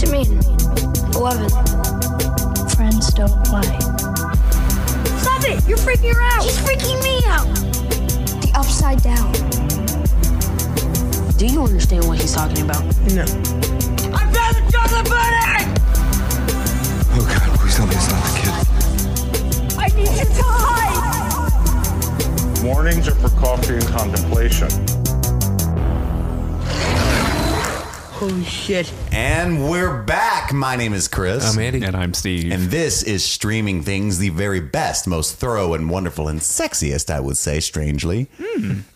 What's it mean? 11. Friends don't play. Stop it! You're freaking her out! She's freaking me out! The upside down. Do you understand what he's talking about? No. I found the chocolate pudding! Oh God, please tell me it's not the kid. I need you to hide! Mornings are for coffee and contemplation. Holy shit. And we're back. My name is Chris. I'm Andy. And I'm Steve. And this is Streaming Things, the very best, most thorough and wonderful and sexiest, I would say, strangely.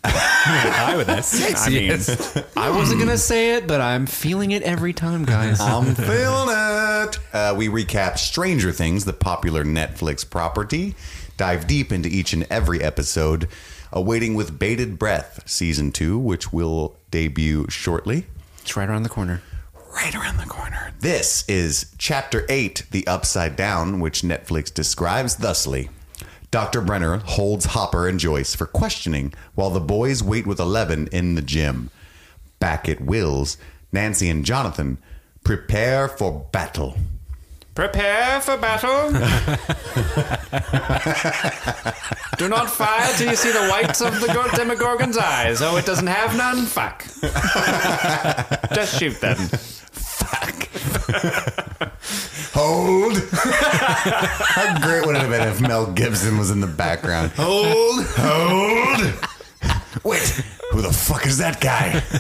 Hi with that. I mean, I wasn't gonna say it, but I'm feeling it every time, guys. I'm feeling it. Uh, we recap Stranger Things, the popular Netflix property, dive deep into each and every episode, awaiting with bated breath season two, which will debut shortly. It's right around the corner. right around the corner. This is Chapter 8, The Upside Down, which Netflix describes thusly. Dr. Brenner holds Hopper and Joyce for questioning while the boys wait with Eleven in the gym. Back at Will's, Nancy and Jonathan prepare for battle. Prepare for battle. Do not fire till you see the whites of the go- Demogorgon's eyes. Oh, it doesn't have none? Fuck. Just shoot them. Fuck. Hold! How great would it have been if Mel Gibson was in the background? Hold! Hold! Wait, who the fuck is that guy?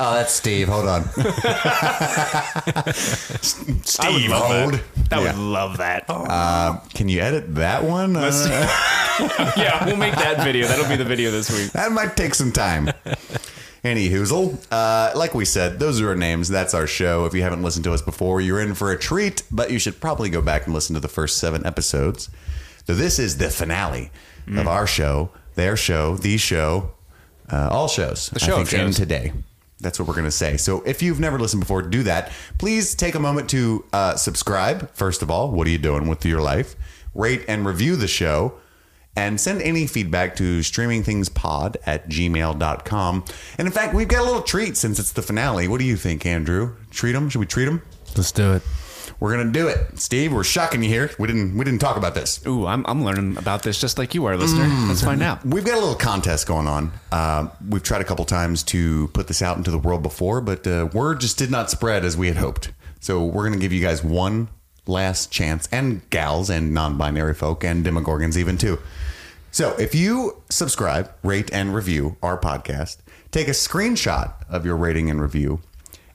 Oh, that's Steve. Hold on. Steve, love hold. that. I Yeah. would love that. Uh, can you edit that one? Uh, yeah, we'll make that video. That'll be the video this week. that might take some time. Any hoozle. Uh, like we said, those are our names. That's our show. If you haven't listened to us before, you're in for a treat, but you should probably go back and listen to the first seven episodes. So this is the finale of our show, their show, the show, uh, all shows. The show I think, in shows. today. That's what we're going to say. So if you've never listened before, do that. Please take a moment to uh, subscribe. First of all, what are you doing with your life? Rate and review the show. And send any feedback to streamingthingspod at gmail.com. And in fact, we've got a little treat since it's the finale. What do you think, Andrew? Treat them? Should we treat them? Let's do it. We're gonna do it, Steve. We're shocking you here. We didn't we didn't talk about this. Ooh, I'm, I'm learning about this just like you are, listener. Let's find out. We've got a little contest going on. Uh, we've tried a couple times to put this out into the world before, but uh, word just did not spread as we had hoped. So we're going to give you guys one last chance, and gals, and non-binary folk, and demogorgons even too. So if you subscribe, rate, and review our podcast, take a screenshot of your rating and review,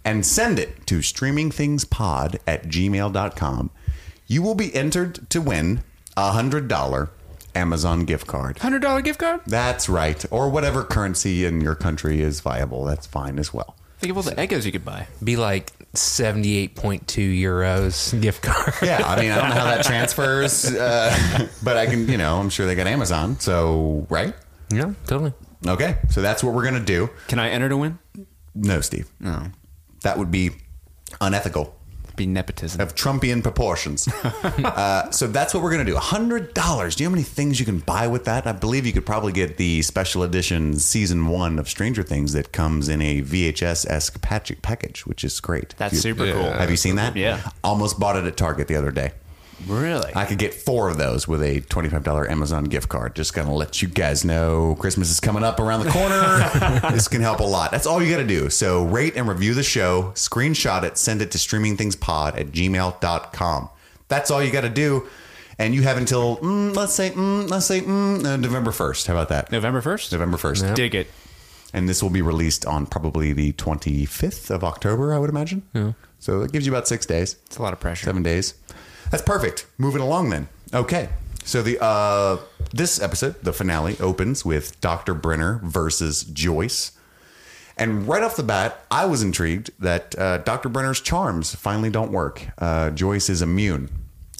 and send it to streamingthingspod at gmail.com, you will be entered to win a hundred dollar Amazon gift card. Hundred dollar gift card. That's right. Or whatever currency in your country is viable. That's fine as well. Think of all the Eggos you could buy. Be like 78.2 euros gift card. Yeah, I mean, I don't know how that transfers, uh, but I can, you know, I'm sure they got Amazon. So, right? yeah, totally. Okay. So that's what we're going to do. Can I enter to win? No, Steve. No. That would be unethical Be nepotism. of Trumpian proportions. uh, so that's what we're going to do. $100. Do you know how many things you can buy with that? I believe you could probably get the special edition season one of Stranger Things that comes in a VHS esque package, which is great. That's You- super cool. Have you seen that? Yeah. Almost bought it at Target the other day. Really? I could get four of those with a $25 Amazon gift card. Just gonna let you guys know Christmas is coming up around the corner. this can help a lot. That's all you gotta do. So rate and review the show, screenshot it, send it to streamingthingspod at gmail.com. That's all you gotta do. And you have until, mm, let's say, mm, let's say, mm, uh, November 1st. How about that? November first. November 1st. Dig it. And this will be released on probably the 25th of October, I would imagine. Yeah. So it gives you about six days. It's a lot of pressure. Seven days. That's perfect. Moving along then. Okay. So the uh this episode, the finale, opens with Dr. Brenner versus Joyce. And right off the bat, I was intrigued that uh, Dr. Brenner's charms finally don't work. Uh, Joyce is immune.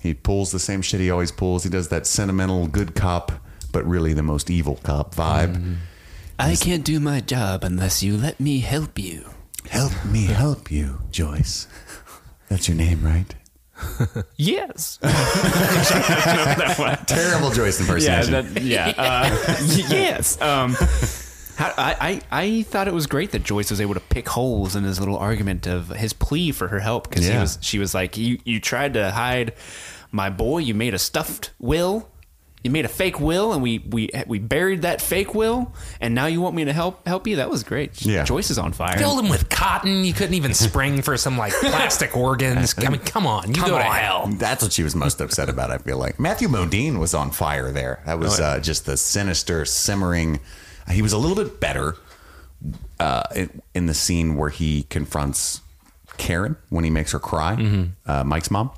He pulls the same shit he always pulls. He does that sentimental good cop, but really the most evil cop vibe. I can't do my job unless you let me help you. Help me help you, Joyce. That's your name, right? Yes. Terrible Joyce yeah. impersonation. That, yeah. Uh, yes. Um, How, I, I I thought it was great that Joyce was able to pick holes in his little argument of his plea for her help because Yeah. he was she was like you you tried to hide my boy you made a stuffed will you made a fake will and we we we buried that fake will and now you want me to help help you that was great Yeah. Joyce is on fire Filled him with cotton. You couldn't even spring for some like plastic organs. I mean, come on. You Come go to hell. That's what she was most upset about. I feel like Matthew Modine was on fire there. That was Oh, yeah. uh, just the sinister, simmering. He was a little bit better uh, in, in the scene where he confronts Karen when he makes her cry, Mm-hmm. uh, Mike's mom.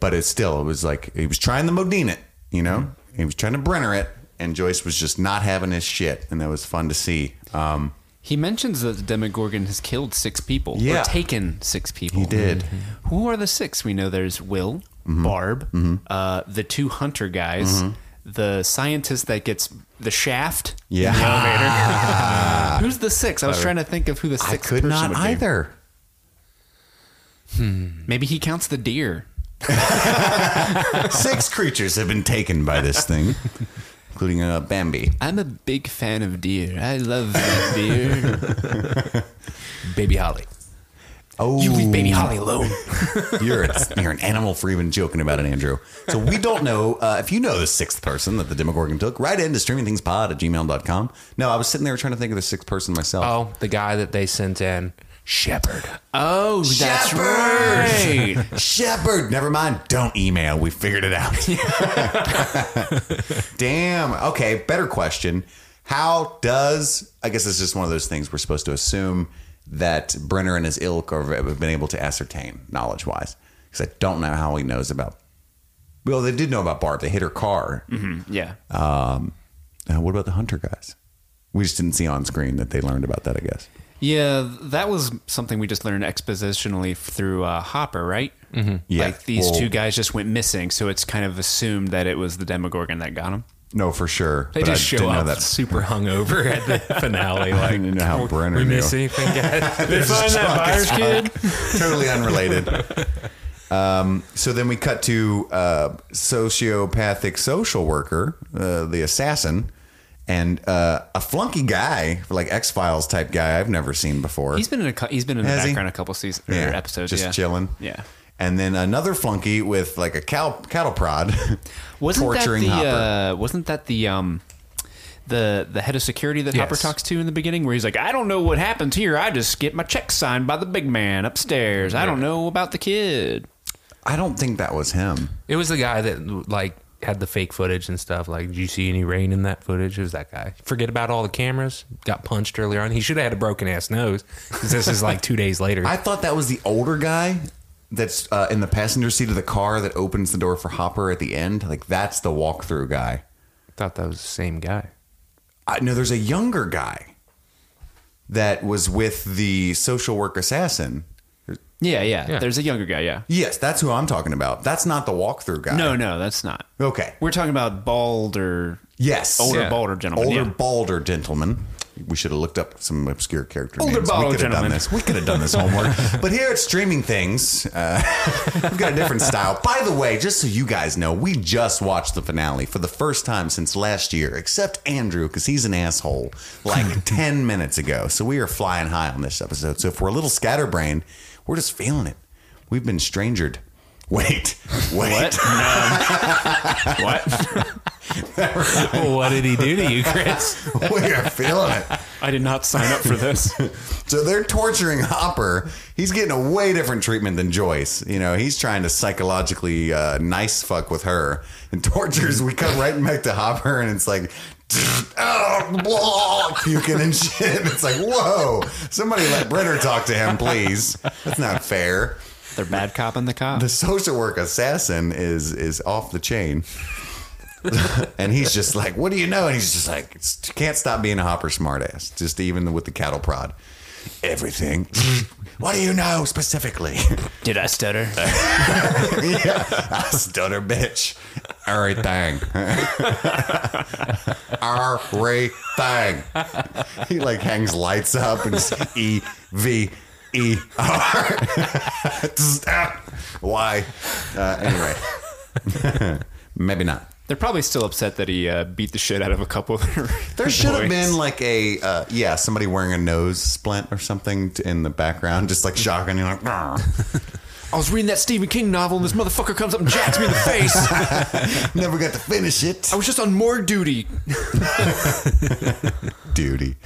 But it's still, it was like he was trying to Modine it, you know. Mm-hmm. He was trying to Brenner it, and Joyce was just not having his shit, and that was fun to see. Um, he mentions that the Demogorgon has killed six people Yeah. or taken six people He did. who are the six we know there's Will Mm-hmm. Barb uh, the two hunter guys the scientist that gets the shaft Yeah. the elevator. Who's the six? I was trying to think of who the six. I could not either. Maybe he counts the deer. Six creatures have been taken by this thing, including uh, Bambi. I'm a big fan of deer. I love that deer. Baby Holly. Oh, You leave Baby Holly alone. You're, you're an animal for even joking about it, Andrew. So we don't know. Uh, if you know the sixth person that the Demogorgon took, write into streamingthingspod at gmail.com. No, I was sitting there trying to think of the sixth person myself. Oh, the guy that they sent in, Shepard. Oh, that's Shepard! right. Shepard. Never mind. Don't email. We figured it out. Damn. Okay. Better question. How does, I guess it's just one of those things we're supposed to assume that Brenner and his ilk are, have been able to ascertain knowledge wise? Because I don't know how he knows about. Well, they did know about Barb. They hit her car. Yeah. Um, uh, what about the Hunter guys? We just didn't see on screen that they learned about that, I guess. Yeah, that was something we just learned expositionally through uh, Hopper, right? Mm-hmm. Yeah. Like these Well- two guys just went missing, so it's kind of assumed that it was the Demogorgon that got them. No, for sure. They but just I show didn't know up that. super hungover at the finale. Like, didn't know how Brenner we knew. miss anything, guys? They find that Byers kid. totally unrelated. Um, so then we cut to uh, sociopathic social worker, uh, the assassin, and uh, a flunky guy, like X Files type guy I've never seen before. He's been in a he's been in the Has he? background a couple seasons or episodes, just yeah. chilling. Yeah. And then another flunky with like a cow, cattle prod, Wasn't torturing that the Hopper. uh, wasn't that the um the the head of security that Yes. Hopper talks to in the beginning where he's like, I don't know what happens here. I just get my check signed by the big man upstairs. I don't know about the kid. I don't think that was him. It was the guy that like had the fake footage and stuff. Like, did you see any rain in that footage? It was that guy. Forget about all the cameras. Got punched earlier on. He should have had a broken ass nose because this is like two days later. I thought that was the older guy that's uh, in the passenger seat of the car that opens the door for Hopper at the end. Like that's the walkthrough guy. thought that was the same guy. I know there's a younger guy that was with the social work assassin. Yeah, yeah, Yeah. There's a younger guy, yeah. Yes, that's who I'm talking about. That's not the walkthrough guy. No, no, that's not. Okay. We're talking about bald or Yes. older, Yeah. balder gentleman. Older, yeah. balder gentleman. We should have looked up some obscure character Older, names. balder we could have done gentleman. this. We could have done this homework. but here at Streaming Things, uh, we've got a different style. By the way, just so you guys know, we just watched the finale for the first time since last year, except Andrew, because he's an asshole, like 10 minutes ago. So we are flying high on this episode. So if we're a little scatterbrained, we're just feeling it. We've been strangered. Wait, wait. What? what did he do to you, Chris? we are feeling it. I did not sign up for this. So they're torturing Hopper. He's getting a way different treatment than Joyce. You know, he's trying to psychologically uh, nice fuck with her and tortures. We come right back to Hopper, and it's like, oh, blah, puking and shit. It's like, whoa! Somebody let Brenner talk to him, please. That's not fair. They're bad cop and the cop. The social work assassin is is off the chain. and he's just like, "What do you know?" And he's just like, "Can't stop being a Hopper smartass." Just even with the cattle prod, everything. what do you know specifically? Did I stutter? yeah, I stutter, bitch. Everything. Everything. He like hangs lights up and just E V E R. Why? Uh, anyway, maybe not. They're probably still upset that he uh, beat the shit out of a couple of their There should have been like a uh, yeah somebody wearing a nose splint or something in the background, just like shocking You're like, "Grr." I was reading that Stephen King novel, and this motherfucker comes up and jacks me in the face. never got to finish it. I was just on morgue duty. duty.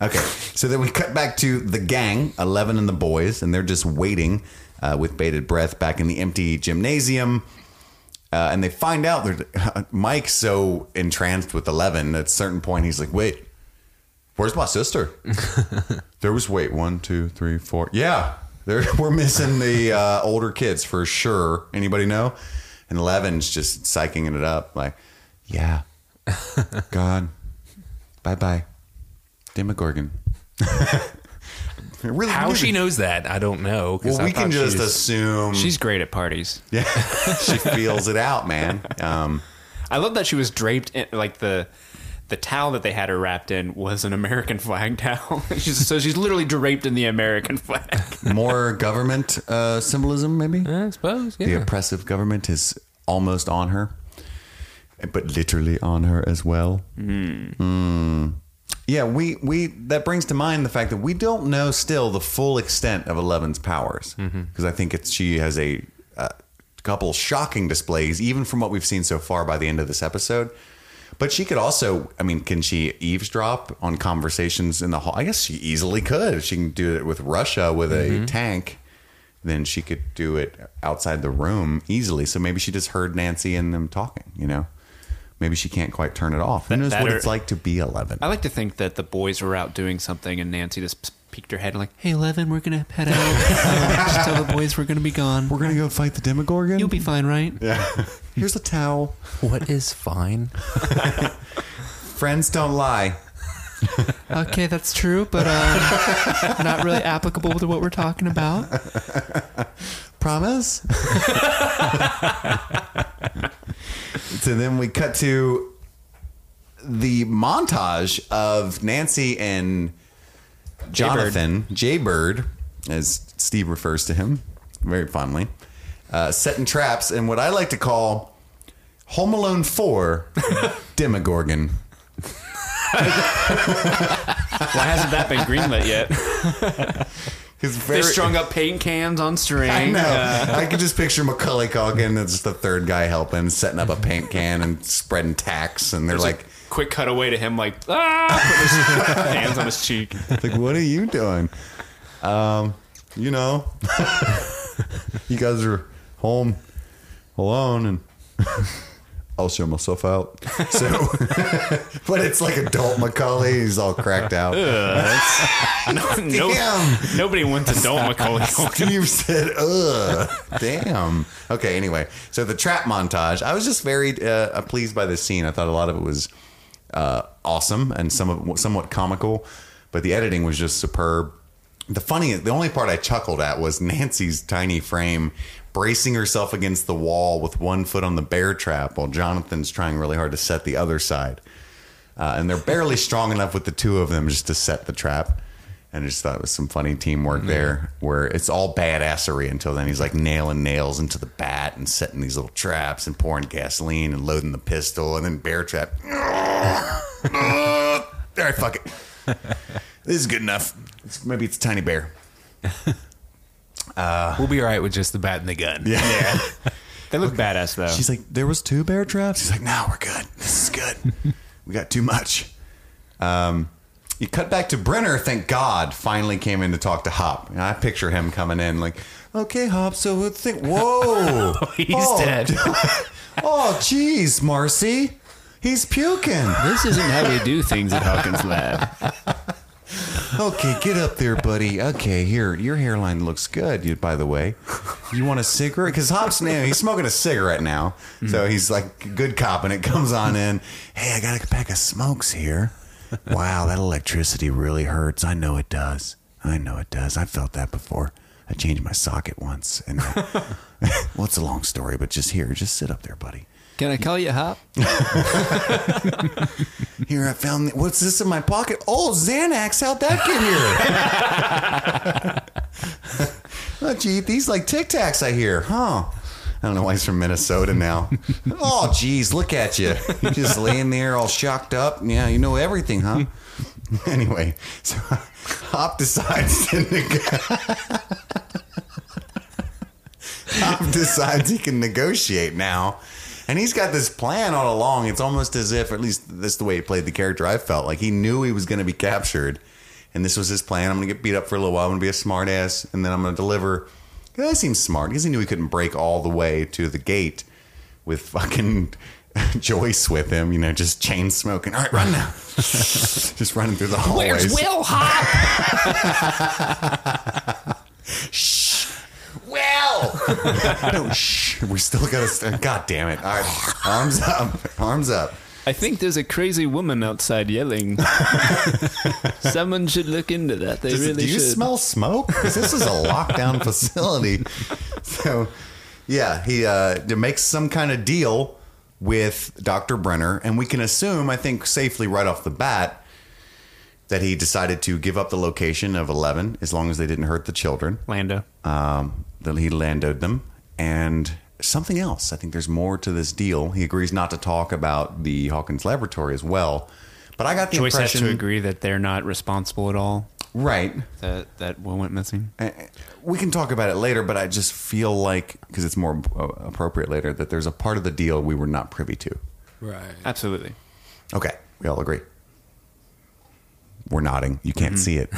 Okay, so then we cut back to the gang, Eleven and the boys, and they're just waiting uh, with bated breath back in the empty gymnasium. Uh, and they find out that Mike's so entranced with Eleven at a certain point, he's like, "Wait, where's my sister?" there was wait one, two, three, four. Yeah, there we're missing the uh, older kids for sure. Anybody know? And Levin's just psyching it up, like, "Yeah, God, bye bye." Demogorgon. really, How really- she knows that, I don't know. Well, I we can just assume. She's great at parties. yeah, she feels it out, man. Um, I love that she was draped in like the the towel that they had her wrapped in was an American flag towel. she's, so she's literally draped in the American flag. more government uh, symbolism, maybe. I suppose. Yeah. The oppressive government is almost on her, but literally on her as well. Mm. Yeah, we we that brings to mind the fact that we don't know still the full extent of Eleven's powers because I think it's she has a, a couple shocking displays even from what we've seen so far by the end of this episode. But she could also, I mean, can she eavesdrop on conversations in the hall? I guess she easily could. If she can do it with Russia with a mm-hmm. tank, then she could do it outside the room easily. So maybe she just heard Nancy and them talking, you know? Maybe she can't quite turn it off. Who knows what or- it's like to be 11? I like to think that the boys were out doing something and Nancy just peeked her head and like, "Hey, Levin, we're gonna head out. Uh, just tell the boys we're gonna be gone. We're going to go fight the Demogorgon? You'll be fine, right?" Yeah. Here's a towel. What is fine? Friends don't lie. Okay, that's true, but um, not really applicable to what we're talking about. Promise? so then we cut to the montage of Nancy and Jonathan, Jaybird, as Steve refers to him very fondly, uh, setting traps in what I like to call Home Alone 4 Demogorgon. Why hasn't that been greenlit yet? He's They very strung up paint cans on string. I know. Uh, I could just picture Macaulay Culkin as the third guy helping, setting up a paint can and spreading tacks, and they're like, a quick cutaway to him, like ah, hands on his cheek. like, what are you doing? Um, you know, you guys are home alone, and I'll show myself out. So, but it's like adult Macaulay. He's all cracked out. No, no- Damn. nobody wants adult Macaulay. Steve said, "Ugh, damn." Okay. Anyway, so the trap montage. I was just very uh, pleased by this scene. I thought a lot of it was uh, awesome and some of somewhat comical, but the editing was just superb. The funny, the only part I chuckled at was Nancy's tiny frame bracing herself against the wall with one foot on the bear trap while Jonathan's trying really hard to set the other side. Uh, and they're barely strong enough with the two of them just to set the trap. And I just thought it was some funny teamwork there where it's all badassery until then. He's like nailing nails into the bat and setting these little traps and pouring gasoline and loading the pistol and then bear trap. all right, fuck it. This is good enough. It's- maybe it's a tiny bear. We'll be all right with just the bat and the gun. Yeah. They look badass though. She's like, there was two bear traps. He's like, no, we're good. This is good. we got too much. Um, you cut back to Brenner. Thank God, finally came in to talk to Hop. And I picture him coming in like, okay, Hop. So what think? Whoa, He's Oh, dead. oh, jeez, Marcy, he's puking. this isn't how we do things at Hawkins Lab. Okay, get up there, buddy. Okay, here, your hairline looks good. You, by the way, you want a cigarette? Because Hop's now he's smoking a cigarette now, so mm. he's like good cop, and it comes on in. Hey, I got a pack of smokes here. Wow, that electricity really hurts. I know it does. I know it does. I felt that before. I changed my socket once, and uh, well, it's a long story, but just here, just sit up there, buddy. Can I call you Hop? Here, I found what's this in my pocket? Oh, Xanax! How'd that get here? oh, gee, these like Tic Tacs I hear, huh? I don't know why he's from Minnesota now. oh, geez, look at you. You're just laying there all shocked up. Yeah, you know everything, huh? anyway, so Hop decides to Hop decides he can negotiate now. And he's got this plan all along. It's almost as if, at least this is the way he played the character, I felt like he knew he was going to be captured. And this was his plan. I'm going to get beat up for a little while. I'm going to be a smart ass. And then I'm going to deliver. That seems smart because he knew he couldn't break all the way to the gate with fucking Joyce with him, you know, just chain smoking. All right, run now. just running through the hallways. Where's Will Hop? Well, no, shh. We still got to. God damn it! All right, arms up, arms up. I think there's a crazy woman outside yelling. Someone should look into that. They Does- really do you should. smell smoke? Because this is a lockdown facility. So, yeah, he uh, makes some kind of deal with Dr. Brenner, and we can assume, I think, safely right off the bat, that he decided to give up the location of Eleven as long as they didn't hurt the children. Lando. um, that he landed them and something else. I think there's more to this deal. He agrees not to talk about the Hawkins laboratory as well. But I got the Joyce has impression, to agree that they're not responsible at all. right? That that Will went missing. Uh, We can talk about it later, but I just feel like because it's more appropriate later that there's a part of the deal we were not privy to. Right. Absolutely. Okay, we all agree. We're nodding. You can't Mm-hmm. see it.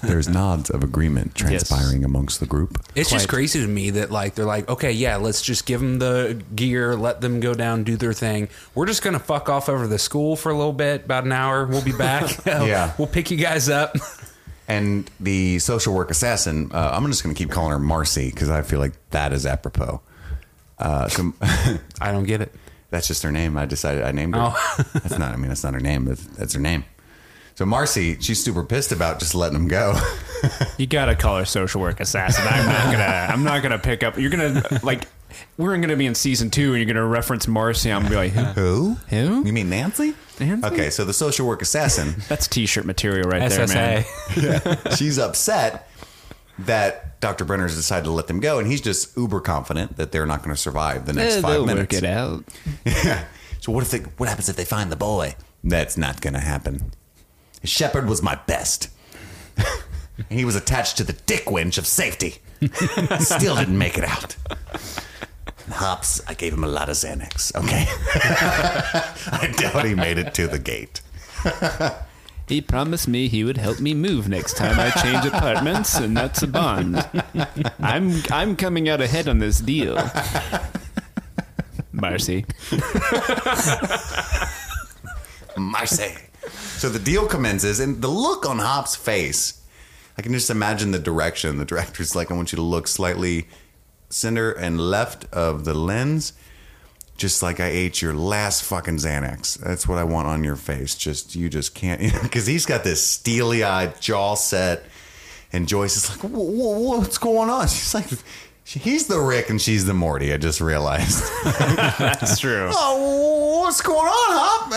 There's nods of agreement transpiring amongst the group. It's just crazy to me that like they're like, okay, yeah, let's just give them the gear, let them go down, do their thing. We're just gonna fuck off over the school for a little bit, about an hour. We'll be back. Yeah. we'll pick you guys up. And the social work assassin, uh, I'm just going to keep calling her Marcy because I feel like that is apropos. Uh, so I don't get it. that's just her name. I decided I named her. Oh. that's not. I mean, that's not her name. That's, that's her name. So Marcy, she's super pissed about just letting him go. You gotta call her social work assassin. I'm not gonna. I'm not gonna pick up. You're gonna like. We're gonna be in season two, and you're gonna reference Marcy. I'm gonna be like, who? Who? Who? You mean Nancy? Nancy? Okay, so the social work assassin, That's t-shirt material right there, SSA. man. she's upset that Dr. Brenner's decided to let them go, and he's just uber confident that they're not going to survive the next five they'll minutes. work it out. Yeah. So what if they? What happens if they find the boy? That's not going to happen. Shepard was my best. he was attached to the dick winch of safety. Still didn't make it out. Hops, I gave him a lot of Xanax. Okay. I doubt he made it to the gate. He promised me he would help me move next time I change apartments, and that's a bond. I'm I'm coming out ahead on this deal. Marcy. Marcy. So the deal commences, and the look on Hop's face, I can just imagine the direction. The director's like, I want you to look slightly center and left of the lens, just like I ate your last fucking Xanax. That's what I want on your face. Just, you just can't, because he's got this steely eyed jaw set, and Joyce is like, "Wha- wha- what's going on? She's like, he's the Rick and she's the Morty. I just realized. That's true. Oh, what's going on, Hop?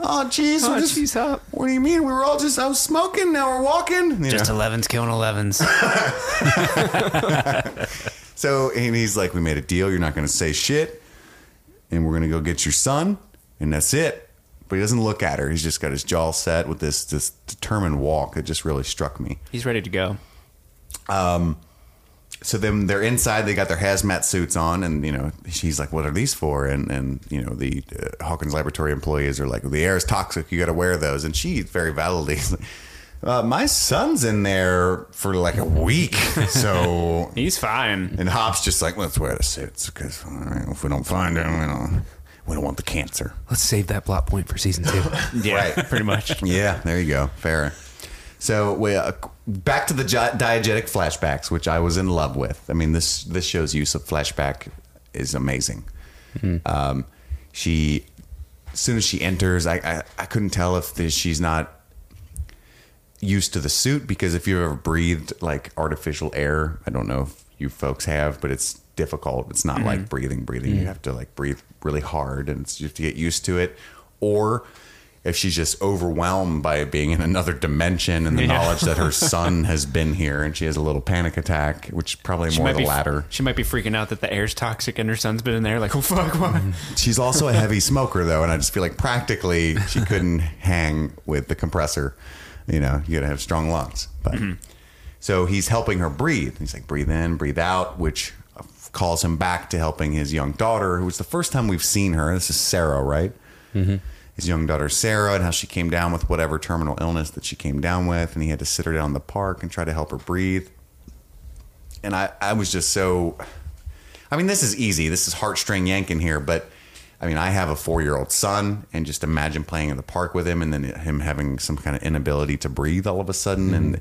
Oh, jeez. Oh, jeez, Hop. What do you mean? We were all just out smoking. Now we're walking. You Just know? 11s killing 11s. so and he's like, "We made a deal. You're not going to say shit, and we're going to go get your son, and that's it." But he doesn't look at her. He's just got his jaw set with this this determined walk that just really struck me. He's ready to go. Um, so then they're inside. They got their hazmat suits on, and you know she's like, "What are these for?" And and you know the uh, Hawkins laboratory employees are like, "The air is toxic. You got to wear those." And she very validly, uh, "My son's in there for like a week, so." He's fine. And Hop's just like, "Let's wear the suits because if we don't find him, you know, we don't want the cancer." Let's save that plot point for season two. Yeah, pretty much. Yeah, there you go. Fair. So we uh, back to the diegetic flashbacks, which I was in love with. I mean this this show's use of flashback is amazing. Um, she, as soon as she enters, I I, I couldn't tell if she's not used to the suit because if you've ever breathed like artificial air, I don't know if you folks have, but it's difficult. It's not like breathing, breathing. You have to like breathe really hard, and you have to get used to it, or if she's just overwhelmed by being in another dimension and the Yeah. knowledge that her son has been here and she has a little panic attack, which is probably She more the be latter. She might be freaking out that the air's toxic and her son's been in there. Like, oh fuck, what? Mm-hmm. She's also a heavy smoker though, and I just feel like practically she couldn't hang with the compressor. You know, you gotta have strong lungs. But mm-hmm. so he's helping her breathe. He's like, breathe in, breathe out, which uh, calls him back to helping his young daughter, who was the first time we've seen her. This is Sarah, right? Mm-hmm. His young daughter Sarah, and how she came down with whatever terminal illness that she came down with, and he had to sit her down in the park and try to help her breathe. And I, I was just so I mean, this is easy. This is heartstring yanking here, but I mean, I have a four year old son, and just imagine playing in the park with him and then him having some kind of inability to breathe all of a sudden. And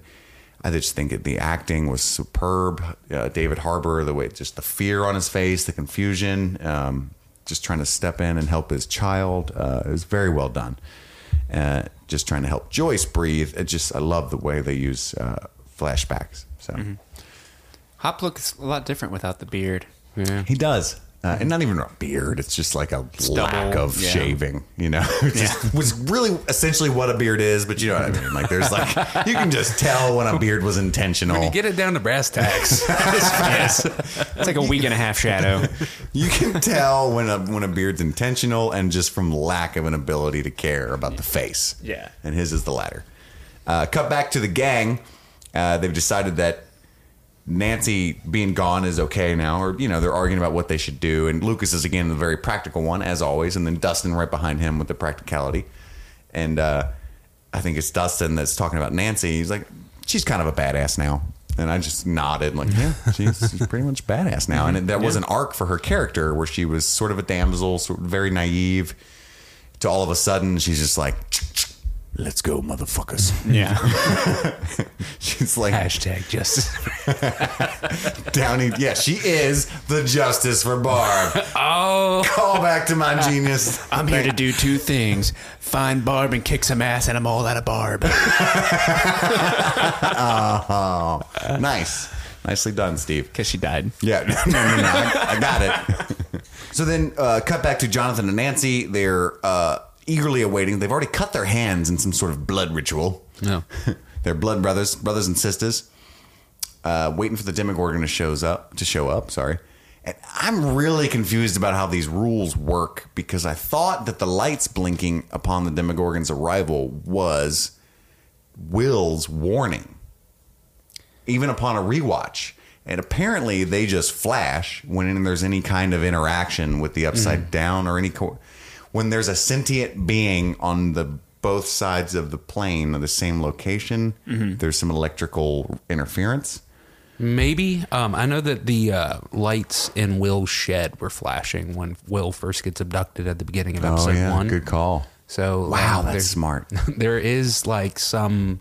I just think that the acting was superb. Uh, David Harbour, the way, just the fear on his face, the confusion, um, just trying to step in and help his child. Uh, it was very well done. Uh, just trying to help Joyce breathe. It just, I love the way they use uh, flashbacks. So. Hop looks a lot different without the beard. Yeah. He does. Uh, and not even a beard. It's just like a lack of yeah. shaving, you know? It just was really essentially what a beard is, but you know what I mean? Like, there's like, you can just tell when a beard was intentional. You get it down to brass tacks. yes, it's like a week and a half shadow. You can tell when a when a beard's intentional and just from lack of an ability to care about the face. Yeah. and his is the latter. Uh, cut back to the gang. Uh, they've decided that Nancy being gone is okay now, or you know they're arguing about what they should do. And Lucas is again the very practical one as always, and then Dustin right behind him with the practicality. And uh, I think it's Dustin that's talking about Nancy. He's like, she's kind of a badass now. And I just nodded, like, yeah, she's, she's pretty much badass now. And it, that was an arc for her character where she was sort of a damsel, sort of very naive, to all of a sudden she's just like, let's go, motherfuckers. Yeah, She's like, Hashtag justice. Downey. Yeah, she is the justice for Barb. Oh, Call back to my genius. I'm here to do two things: find Barb and kick some ass, and I'm all out of Barb. Oh, nice. Nicely done, Steve. Because she died. Yeah, no, no, no. I, I got it. so then, uh, cut back to Jonathan and Nancy. They're uh, eagerly awaiting. They've already cut their hands in some sort of blood ritual. No. They're blood brothers, brothers and sisters. Uh, waiting for the Demogorgon to shows up to show up. Sorry, and I'm really confused about how these rules work because I thought that the lights blinking upon the Demogorgon's arrival was Will's warning, even upon a rewatch. And apparently, they just flash when there's any kind of interaction with the upside down or any co- when there's a sentient being on the both sides of the plane of the same location. There's some electrical interference. maybe. Um, I know that the uh, lights in Will's shed were flashing when Will first gets abducted at the beginning of episode one. Oh, good call. So Wow, um, that's smart. There is like some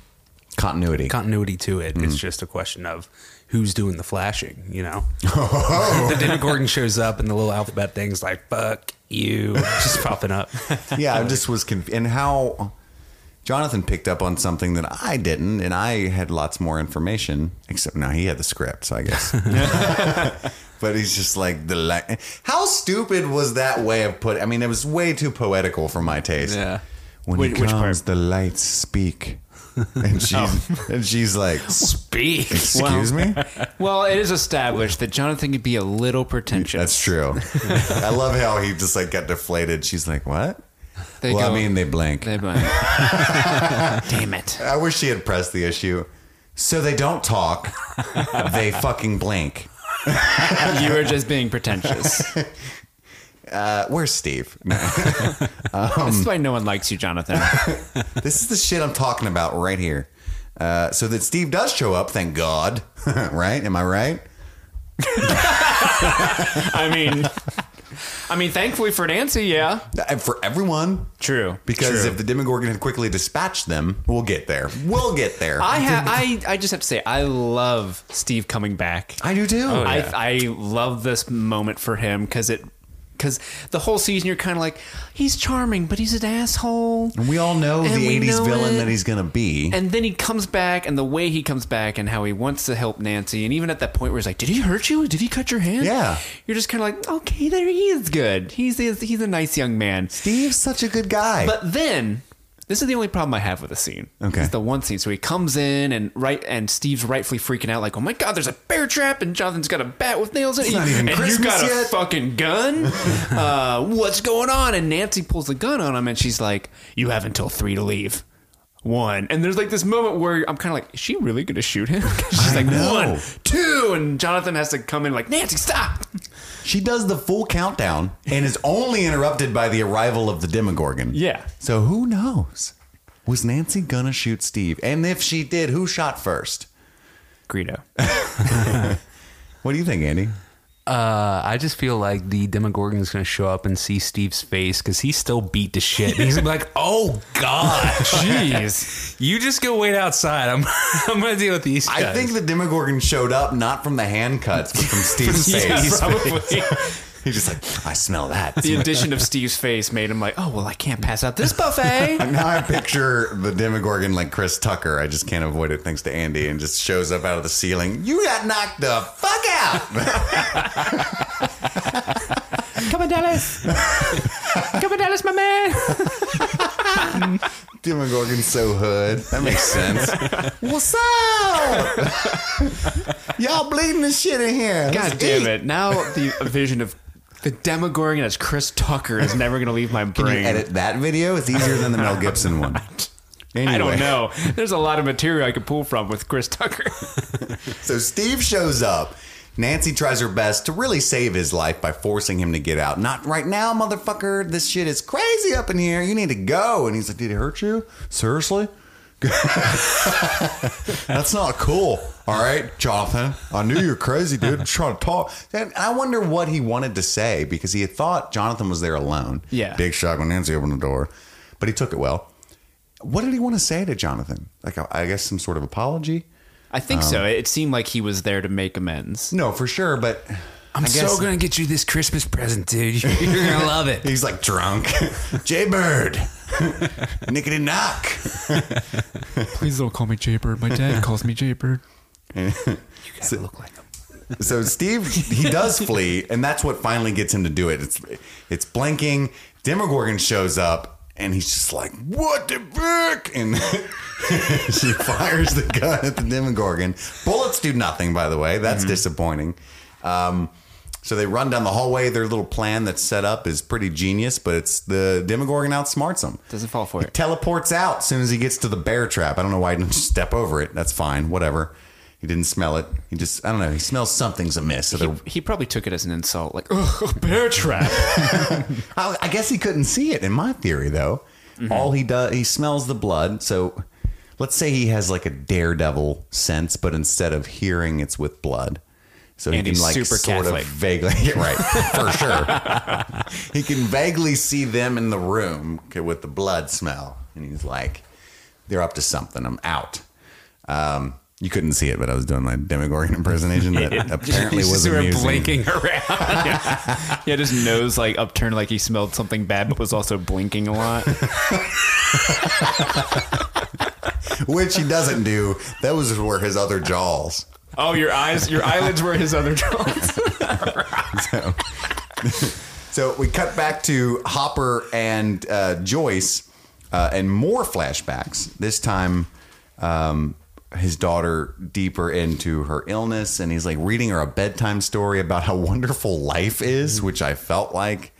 Continuity. continuity to it. Mm. It's just a question of who's doing the flashing, you know? Oh. the Demogorgon shows up and the little alphabet thing's like, fuck you, just popping up. yeah, I just was conf- and how Jonathan picked up on something that I didn't, and I had lots more information. Except now he had the script, so I guess. but he's just like the li- how stupid was that way of putting? I mean, it was way too poetical for my taste. Yeah. When Which- he which comes, part? the lights speak, and she's oh. and she's like, Speak. "Excuse me." Well, it is established that Jonathan could be a little pretentious. That's true. I love how he just like got deflated. She's like, "What?" They well, go- I mean, they blank. They blame. Damn it. I wish she had pressed the issue. So they don't talk. they fucking blank. You were just being pretentious. Uh, where's Steve? this is why no one likes you, Jonathan. this is the shit I'm talking about right here. Uh, so that Steve does show up, thank God. right? Am I right? I mean, I mean, thankfully for Nancy, yeah. And for everyone. True. Because True. if the Demogorgon had quickly dispatched them, we'll get there. We'll get there. I have, I, I just have to say, I love Steve coming back. I do too. Oh, I. I love this moment for him because it, because the whole season you're kind of like, he's charming, but he's an asshole. And we all know And the 80s know villain it. that he's going to be. And then he comes back, and the way he comes back, and how he wants to help Nancy, and even at that point where he's like, "Did he hurt you? Did he cut your hand?" Yeah. you're just kind of like, "Okay, there he is, good. He's he's, he's a nice young man." Steve's such a good guy. But then This is the only problem I have with the scene. Okay. It's the one scene. So he comes in and right and Steve's rightfully freaking out, like, "Oh my god, there's a bear trap!" And Jonathan's got a bat with nails in it. It's not even and Christmas you got yet. a fucking gun. uh, what's going on? And Nancy pulls the gun on him, and she's like, "You have until three to leave." One and there's like this moment where I'm kind of like, is she really gonna shoot him? She's like know. one, two, and Jonathan has to come in like, Nancy, stop. She does the full countdown and is only interrupted by the arrival of the Demogorgon. Yeah. So who knows? Was Nancy gonna shoot Steve? And if she did, who shot first? Greedo. What do you think, Andy? Uh, I just feel like the Demogorgon is going to show up and see Steve's face because he's still beat to shit. And he's gonna be like, "Oh God, Jeez. you just go wait outside. I'm I'm going to deal with these guys." I think the Demogorgon showed up not from the hand cuts, but from Steve's Yeah, face. probably. He's just like, I smell that. the addition of Steve's face made him like, oh well, I can't pass out this buffet. now I picture the Demogorgon like Chris Tucker. I just can't avoid it thanks to Andy and just shows up out of the ceiling. You got knocked the fuck out. Come on, Dallas. Come on, Dallas, my man. Demogorgon's so hood. That makes sense. What's up? Y'all bleeding the shit in here. God Let's damn eat. it! Now the vision of the Demogorgon as Chris Tucker is never going to leave my brain. Can you edit that video? It's easier than the Mel Gibson one. Anyway, I don't know. There's a lot of material I could pull from with Chris Tucker. So Steve shows up. Nancy tries her best to really save his life by forcing him to get out. Not right now, motherfucker. This shit is crazy up in here. You need to go. And he's like, Did it hurt you? Seriously? That's not cool. All right, Jonathan. I knew you were crazy, dude. I'm trying to talk. And I wonder what he wanted to say because he had thought Jonathan was there alone. Yeah. Big shock when Nancy opened the door. But he took it well. What did he want to say to Jonathan? Like, I guess some sort of apology? I think so. Um, it seemed like he was there to make amends. No, for sure. But I'm I so going to get you this Christmas present, dude. You're going to love it. He's like drunk. Jay Bird. Nickety knock. Please don't call me Jaybird. My dad calls me Jaybird. You got to look like him. So Steve, he does flee, and that's what finally gets him to do it. It's it's blinking. Demogorgon shows up, and he's just like, "What the fuck?" And she fires the gun at the Demogorgon. Bullets do nothing, by the way. That's disappointing. Um, so they run down the hallway. Their little plan that's set up is pretty genius, but it's the Demogorgon outsmarts them. Doesn't fall for He it. teleports out as soon as he gets to the bear trap. I don't know why he didn't just step over it. That's fine. Whatever. He didn't smell it. He just, I don't know. He smells something's amiss. So He, they're- he probably took it as an insult, like, "Ugh, bear trap. I, I guess he couldn't see it in my theory, though. Mm-hmm. All he does, he smells the blood. So let's say he has like a daredevil sense, but instead of hearing, it's with blood. So he can he's like super sort Catholic. of vaguely, right, for sure. he can vaguely see them in the room with the blood smell, and he's like, "They're up to something. I'm out." Um, you couldn't see it, but I was doing my Demogorgon impersonation that apparently He's was just sort of amusing. blinking around. yeah, his nose like upturned like he smelled something bad, but was also blinking a lot. which he doesn't do. That was where his other jaws. Oh, your eyes, your eyelids were his other jaws. So, so we cut back to Hopper and uh, Joyce, uh, and more flashbacks. This time, um, his daughter deeper into her illness, and he's like reading her a bedtime story about how wonderful life is, which I felt like.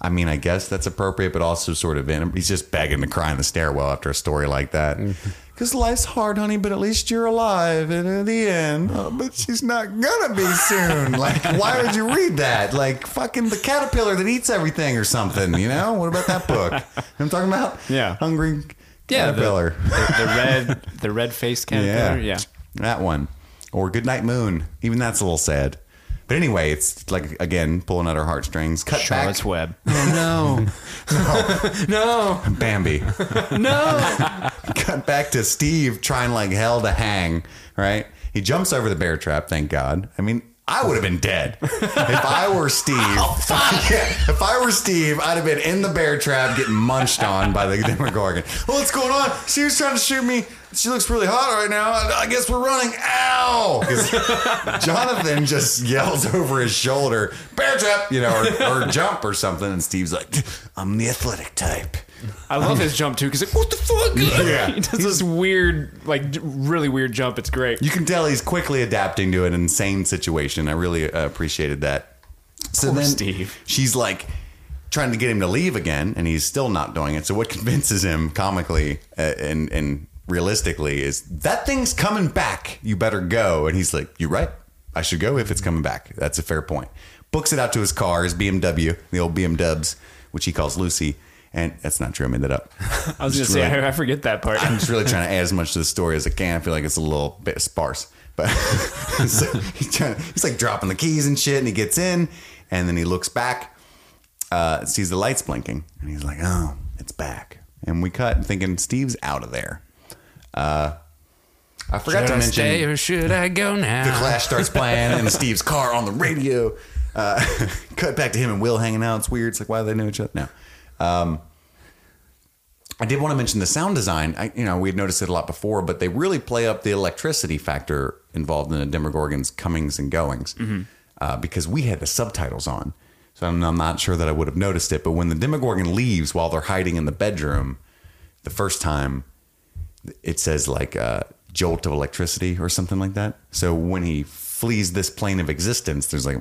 I mean, I guess that's appropriate, but also sort of in. He's just begging to cry in the stairwell after a story like that. Because life's hard, honey, but at least you're alive. And in the end, oh, but she's not gonna be soon. Like, why would you read that? Like, fucking the caterpillar that eats everything or something, you know? What about that book? You know I'm talking about? Yeah. Hungry Yeah, the- caterpillar. the red, the red faced caterpillar. Yeah. That one. Or Goodnight Moon. Even that's a little sad. But anyway, it's like, again, pulling at our heartstrings. Cut Charlotte's back. Web. no. no. no. Bambi. No. cut back to Steve trying like hell to hang, right? He jumps over the bear trap, thank God. I mean, I would have been dead. If I were Steve, oh, yeah, if I were Steve, I'd have been in the bear trap getting munched on by the Demogorgon. What's going on? She was trying to shoot me. She looks really hot right now. I guess we're running. Ow! 'Cause Jonathan just yells over his shoulder, bear trap, you know, or, or jump or something. And Steve's like, I'm the athletic type. I love his jump too because like, what the fuck? Yeah. he does this weird, like really weird jump. It's great. You can tell he's quickly adapting to an insane situation. I really uh, appreciated that. So Poor then Steve. she's like trying to get him to leave again, and he's still not doing it. So what convinces him comically uh, and and realistically is that thing's coming back. You better go. And he's like, "You're right. I should go if it's coming back." That's a fair point. Books it out to his car, his BMW, the old BM Dubs, which he calls Lucy. And that's not true. I made that up. I was gonna Just say really- I, I forget that part. I'm just really trying to add as much to the story as I can. I feel like it's a little bit sparse, but so he's trying. He's like dropping the keys and shit, and he gets in, and then he looks back, uh, sees the lights blinking, and he's like, "Oh, it's back." And we cut, thinking Steve's out of there. Uh, I forgot Should to I mention stay or should I go now? the Clash starts playing and Steve's car on the radio. Uh, cut back to him and Will hanging out. It's weird. It's like why do they know each other? now? Um, I did want to mention the sound design. I, you know, we had noticed it a lot before, but they really play up the electricity factor involved in the Demogorgon's comings and goings uh, because we had the subtitles on. So I'm, I'm not sure that I would have noticed it. But when the Demogorgon leaves while they're hiding in the bedroom, the first time, it says like a jolt of electricity or something like that. So when he flees this plane of existence, there's like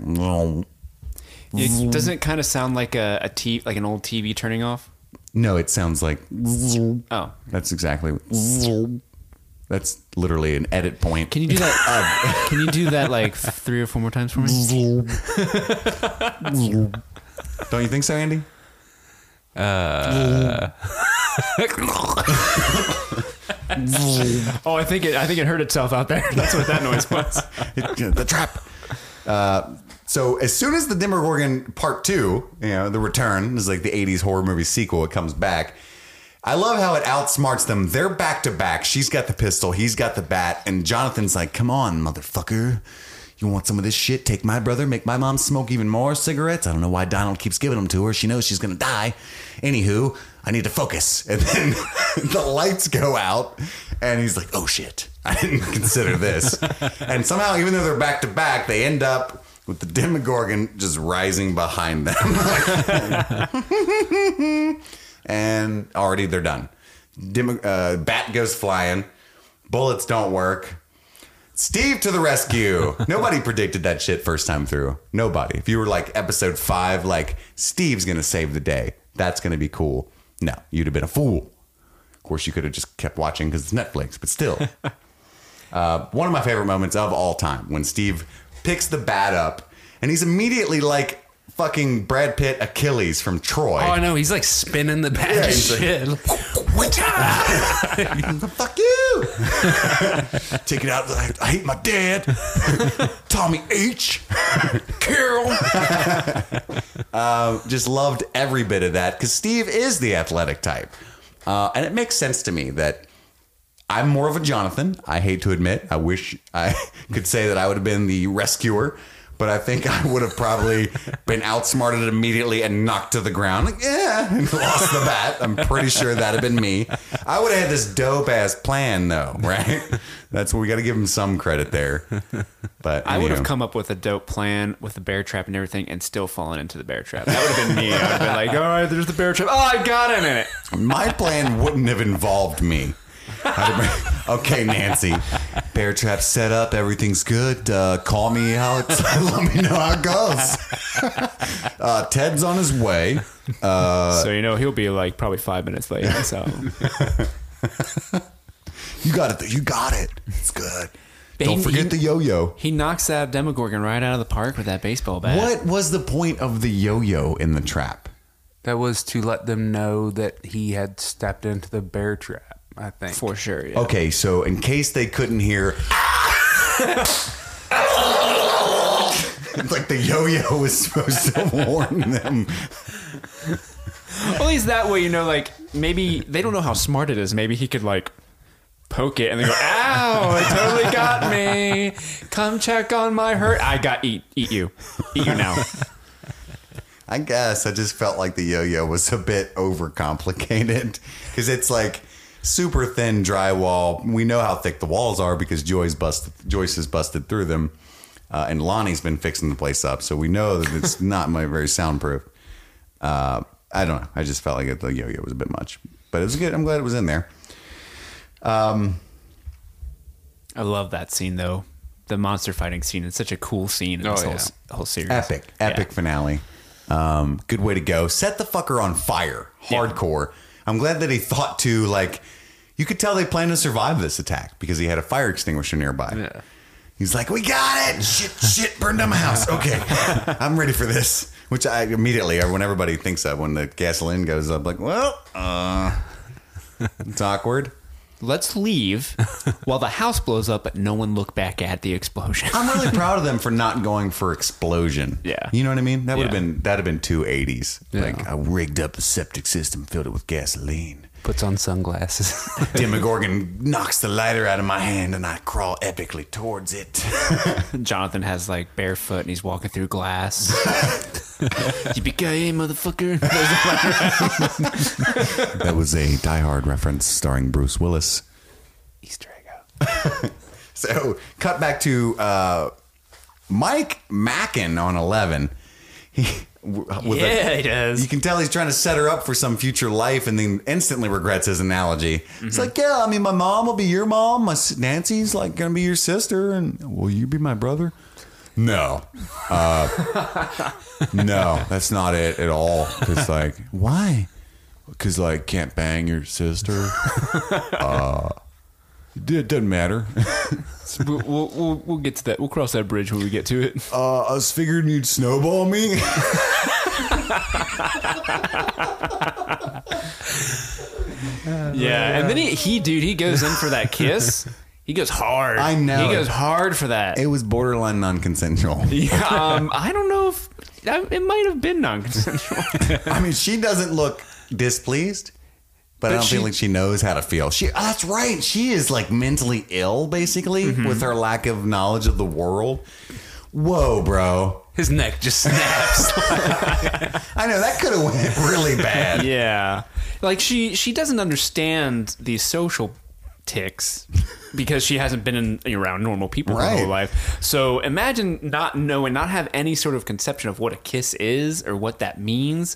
It, doesn't it kind of sound like a, a t like an old TV turning off? no, it sounds like Oh, that's exactly that's literally an edit point. can you do that? can you do that like three or four more times for me? Don't you think so, Andy? Uh. Oh, I think it. I think it hurt itself out there. That's what that noise was. the trap. Uh, so as soon as the Demogorgon Part Two, you know, the return is like the '80s horror movie sequel. It comes back. I love how it outsmarts them. They're back to back. She's got the pistol. He's got the bat. And Jonathan's like, "Come on, motherfucker." You want some of this shit? Take my brother, make my mom smoke even more cigarettes. I don't know why Donald keeps giving them to her. She knows she's gonna die. Anywho, I need to focus. And then the lights go out, and he's like, "Oh shit, I didn't consider this." and somehow, even though they're back to back, they end up with the Demogorgon just rising behind them, and already they're done. Dem- uh, bat goes flying, bullets don't work. Steve to the rescue. Nobody predicted that shit first time through. Nobody. If you were like episode five, like Steve's gonna save the day. That's gonna be cool. No, you'd have been a fool. Of course, you could have just kept watching because it's Netflix, but still. uh, one of my favorite moments of all time when Steve picks the bat up and he's immediately like fucking Brad Pitt Achilles from Troy. Oh, I know. He's like spinning the bat Yeah, and he's like- shit. Fuck you! Take it out. I, I hate my dad. Tommy H. Carol. uh, just loved every bit of that because Steve is the athletic type. Uh, and it makes sense to me that I'm more of a Jonathan. I hate to admit. I wish I could say that I would have been the rescuer, but I think I would have probably been outsmarted immediately and knocked to the ground. Like, yeah, and lost the bat. I'm pretty sure that'd have been me. I would have had this dope ass plan though, right? That's what we got to give him some credit there. But I would have come up with a dope plan with the bear trap and everything, and still fallen into the bear trap. That would have been me. I would have been like, "All right, there's the bear trap. Oh, I got him in it." My plan wouldn't have involved me. I'd have been, okay, Nancy, bear trap set up. Everything's good. Uh, call me how it's. let me know how it goes. Uh, Ted's on his way. Uh, so you know he'll be like probably five minutes late. So you got it. You got it. It's good. He- Don't forget he- the yo-yo. he knocks that Demogorgon right out of the park with that baseball bat. What was the point of the yo-yo in the trap? That was to let them know that he had stepped into the bear trap, I think. For sure. Yeah. Okay, so in case they couldn't hear, like the yo-yo was supposed to warn them. At least that way, you know, like maybe they don't know how smart it is. Maybe he could like poke it and they go, "Ow! It totally got me. Come check on my hurt. I got eat eat you, eat you now." I guess I just felt like the yo-yo was a bit overcomplicated because it's like super thin drywall. We know how thick the walls are because Joyce busted Joyce has busted through them, uh, and Lonnie's been fixing the place up, so we know that it's not my very soundproof. Uh, I don't know. I just felt like it, the yo-yo was a bit much, but it was good. I'm glad it was in there. Um, I love that scene though. The monster fighting scene. It's such a cool scene in Oh, this whole, yeah. s- whole series. Epic, epic Yeah. finale. Um, good way to go. Set the fucker on fire, hardcore. I'm glad that he thought to like. You could tell they planned to survive this attack because he had a fire extinguisher nearby. Yeah. He's like, "We got it! Shit, shit, burned down my house. Okay, I'm ready for this." Which I immediately, or when everybody thinks of when the gasoline goes up, like, well, uh, it's awkward. Let's leave while the house blows up, but no one look back at the explosion. I'm really proud of them for not going for explosion. Yeah. You know what I mean? That would have Yeah. been that'd have been two eighties. Like I rigged up a septic system, filled it with gasoline. Puts on sunglasses. Demogorgon knocks the lighter out of my hand and I crawl epically towards it. Jonathan has like barefoot and he's walking through glass. Yippee-ki-yay, motherfucker. that was a Die Hard reference starring Bruce Willis. Easter egg. So cut back to uh, Mike Mackin on eleven. He, with a- Yeah, he does. You can tell he's trying to set her up for some future life, and then instantly regrets his analogy. Mm-hmm. It's like, yeah, I mean, my mom will be your mom. My Nancy's like gonna be your sister, and will you be my brother? No, uh, no, that's not it at all. Because like, why? Because like, can't bang your sister. uh, it doesn't matter. we'll, we'll, we'll, we'll get to that. We'll cross that bridge when we get to it. Uh, I was figuring you'd snowball me. Yeah, and then he, he, dude, he goes in for that kiss. He goes hard. I know He goes hard for that. it was borderline non-consensual. Yeah, um, I don't know if it might have been non-consensual. I mean, she doesn't look displeased, but, I don't she- feel like she knows how to feel. She, oh, that's right. She is like mentally ill, basically, Mm-hmm. with her lack of knowledge of the world. Whoa, bro! His neck just snaps. I know that could have went really bad. yeah, like she she doesn't understand these social ticks because she hasn't been in, around normal people her whole life. So imagine not knowing, not have any sort of conception of what a kiss is or what that means.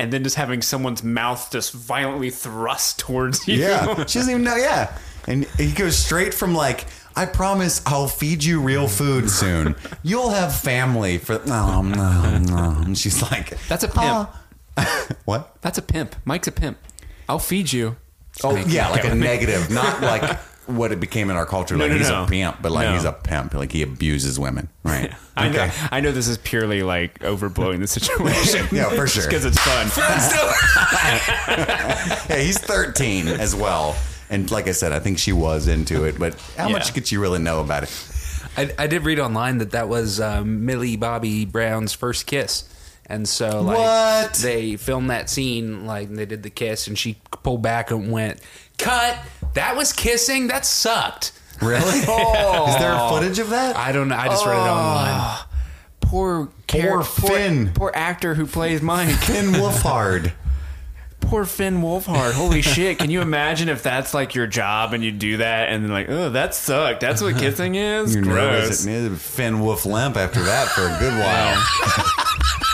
And then just having someone's mouth just violently thrust towards you. Yeah, she doesn't even know. Yeah, and he goes straight from like, "I promise I'll feed you real food soon. You'll have family for." No, no, no. And she's like, That's a pimp. What? That's a pimp. Mike's a pimp. I'll feed you. Oh yeah, like a negative, not like what it became in our culture. No, Like no, he's no. a pimp, but like No. he's a pimp. Like he abuses women. Right. I know. I know this is purely like overblowing the situation. Yeah, for sure. because it's fun. Yeah, he's 13 as well. And like I said, I think she was into it, but how Yeah. much could she really know about it? I, I did read online that that was um, Millie Bobby Brown's first kiss. And so, like, What? they filmed that scene, like, they did the kiss, and she pulled back and went, Cut! That was kissing? That sucked. Really? Is there oh. footage of that? I don't know. I just read it oh. online. Poor, Poor Finn. Poor, actor who plays Mike. Finn Wolfhard. poor Finn Wolfhard. Holy shit! Can you imagine if that's like your job and you do that and then like, oh, that sucked. That's what kissing is. You're Gross. nervous. Finn Wolf Limp after that for a good while.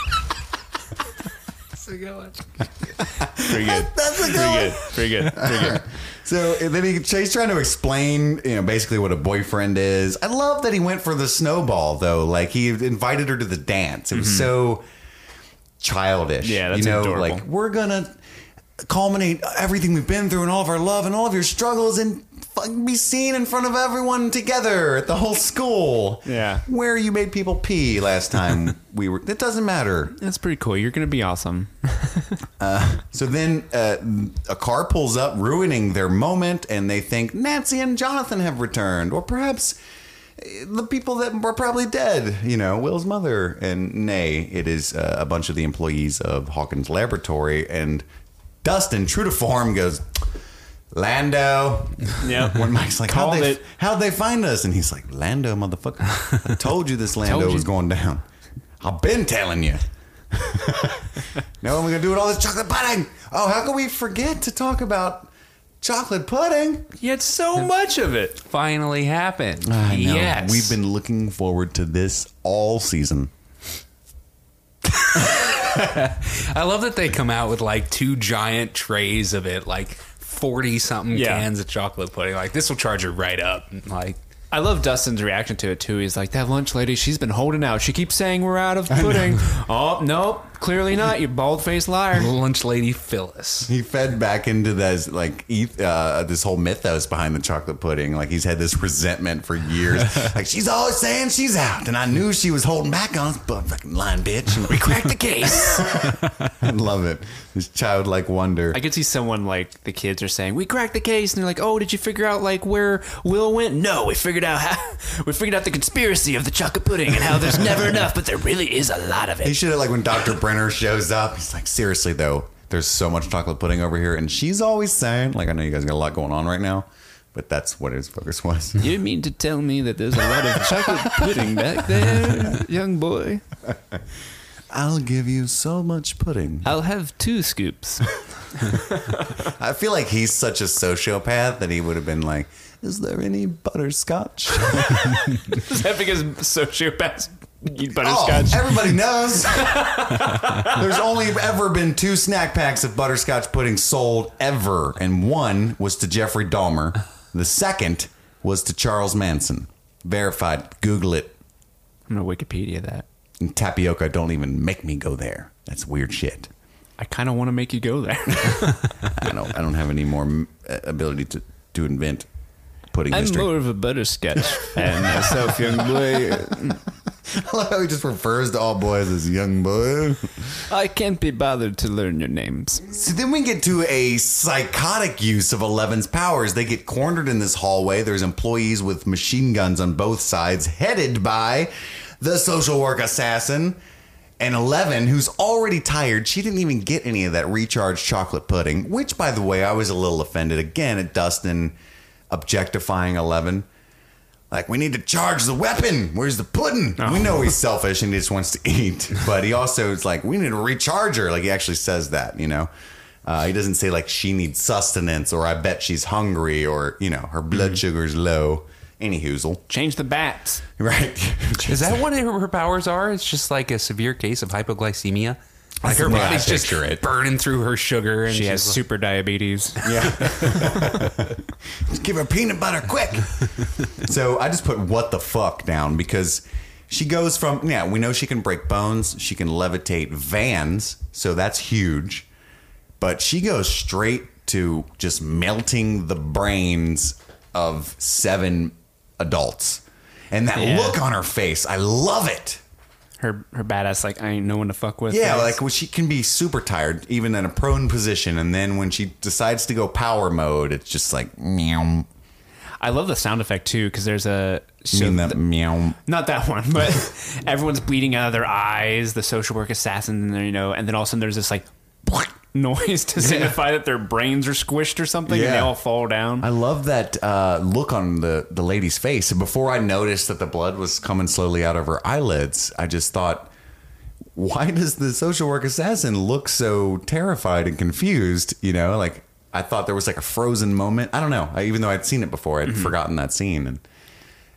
Pretty good. That's a Pretty good. Pretty good. Pretty good. So and then he, he's trying to explain, you know, basically what a boyfriend is. I love that he went for the snowball though. Like he invited her to the dance. It was so childish. Mm-hmm. Yeah, that's you know, adorable. like we're gonna culminate everything we've been through and all of our love and all of your struggles and fucking be seen in front of everyone together at the whole school. Yeah. where you made people pee last time we were. It doesn't matter. That's pretty cool. You're gonna be awesome. So then uh, a car pulls up, ruining their moment, and they think Nancy and Jonathan have returned, or perhaps uh, the people that were probably dead. You know, Will's mother, and nay, it is uh, a bunch of the employees of Hawkins Laboratory. And Dustin, true to form, goes. Lando. Yeah. When Mike's like, how'd they, it. how'd they find us? And he's like, Lando, motherfucker. I told you this Lando Told you. was going down. I've been telling you. no, we're gonna do it all this chocolate pudding. Oh, how can we forget to talk about chocolate pudding. He had so much of it. Finally happened. I know. Yes. We've been looking forward to this all season. I love that they come out with like two giant trays of it, like forty something Yeah. cans of chocolate pudding. Like this will charge her right up. Like I love Dustin's reaction to it too. He's like, "That lunch lady, she's been holding out. She keeps saying we're out of pudding. oh, nope, clearly not. You bald faced liar." lunch lady Phyllis. He fed back into this like eth- uh, this whole mythos behind the chocolate pudding. Like he's had this resentment for years. like she's always saying she's out, and I knew she was holding back on us, but fucking lying bitch. And we cracked the case. I love it. This childlike wonder. I could see someone like the kids are saying, "We cracked the case," and they're like, "Oh, did you figure out like where Will went?" No, we figured out how we figured out the conspiracy of the chocolate pudding and how there's never enough, but there really is a lot of it. He should have like when Dr. Brenner shows up. He's like, seriously though, there's so much chocolate pudding over here, and she's always saying, like, I know you guys got a lot going on right now, but that's what his focus was. You mean to tell me that there's a lot of chocolate pudding back there, young boy? I'll give you so much pudding. I'll have two scoops. I feel like he's such a sociopath that he would have been like, "Is there any butterscotch?" Is that because sociopaths eat butterscotch? Oh, everybody knows. There's only ever been two snack packs of butterscotch pudding sold ever, and one was to Jeffrey Dahmer. The second was to Charles Manson. Verified. Google it. I'm gonna Wikipedia that. And tapioca don't even make me go there. That's weird shit. I kind of want to make you go there. I don't. I don't have any more mm, ability to to invent pudding I'm history. more of a butterscotch fan myself, young boy. I love how he just refers to all boys as young boy. I can't be bothered to learn your names. So then we get to a psychotic use of Eleven's powers. They get cornered in this hallway. There's employees with machine guns on both sides, headed by the social work assassin. And Eleven, who's already tired, she didn't even get any of that recharged chocolate pudding, which, by the way, I was a little offended again at Dustin objectifying Eleven. Like, we need to charge the weapon. Where's the pudding? We know he's selfish and he just wants to eat. But he also is like, we need to recharge her. Like, he actually says that, you know? Uh, he doesn't say, like, she needs sustenance or I bet she's hungry or, you know, her blood sugar's low. Any hoozle. Change the bats. Right. Is that what her, her powers are? It's just like a severe case of hypoglycemia. Like her the way I body's just it. burning through her sugar, and She has like- super diabetes. Yeah. Just give her peanut butter quick. so I just put what the fuck down because she goes from, yeah, we know she can break bones, she can levitate vans, so that's huge. But she goes straight to just melting the brains of seven adults. And that Yeah. look on her face, I love it. Her her badass like I ain't no one to fuck with. Yeah, like when she can be super tired, even in a prone position, and then when she decides to go power mode, it's just like meow. I love the sound effect too because there's a You mean that the- meow? not that one, but everyone's bleeding out of their eyes. The social work assassin, and you know, and then all of a sudden there's this like noise to signify that their brains are squished or something, and they Yeah. all fall down. I love that uh, look on the the lady's face. And before I noticed that the blood was coming slowly out of her eyelids, I just thought, why does the social work assassin look so terrified and confused? You know, like I thought there was like a frozen moment. I don't know. I, even though I'd seen it before, I'd forgotten that scene and.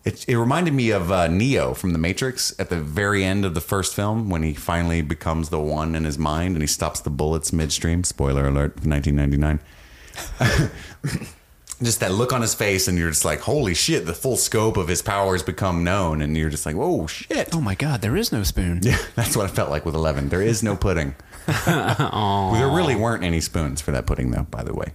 It, it reminded me of uh, Neo from The Matrix at the very end of the first film when he finally becomes the one in his mind and he stops the bullets midstream. Spoiler alert, 1999. just that look on his face, and you're just like, holy shit, the full scope of his powers become known, and you're just like, whoa, shit. oh my god, there is no spoon. Yeah, that's what I felt like with 11. There is no pudding. there really weren't any spoons for that pudding, though, by the way.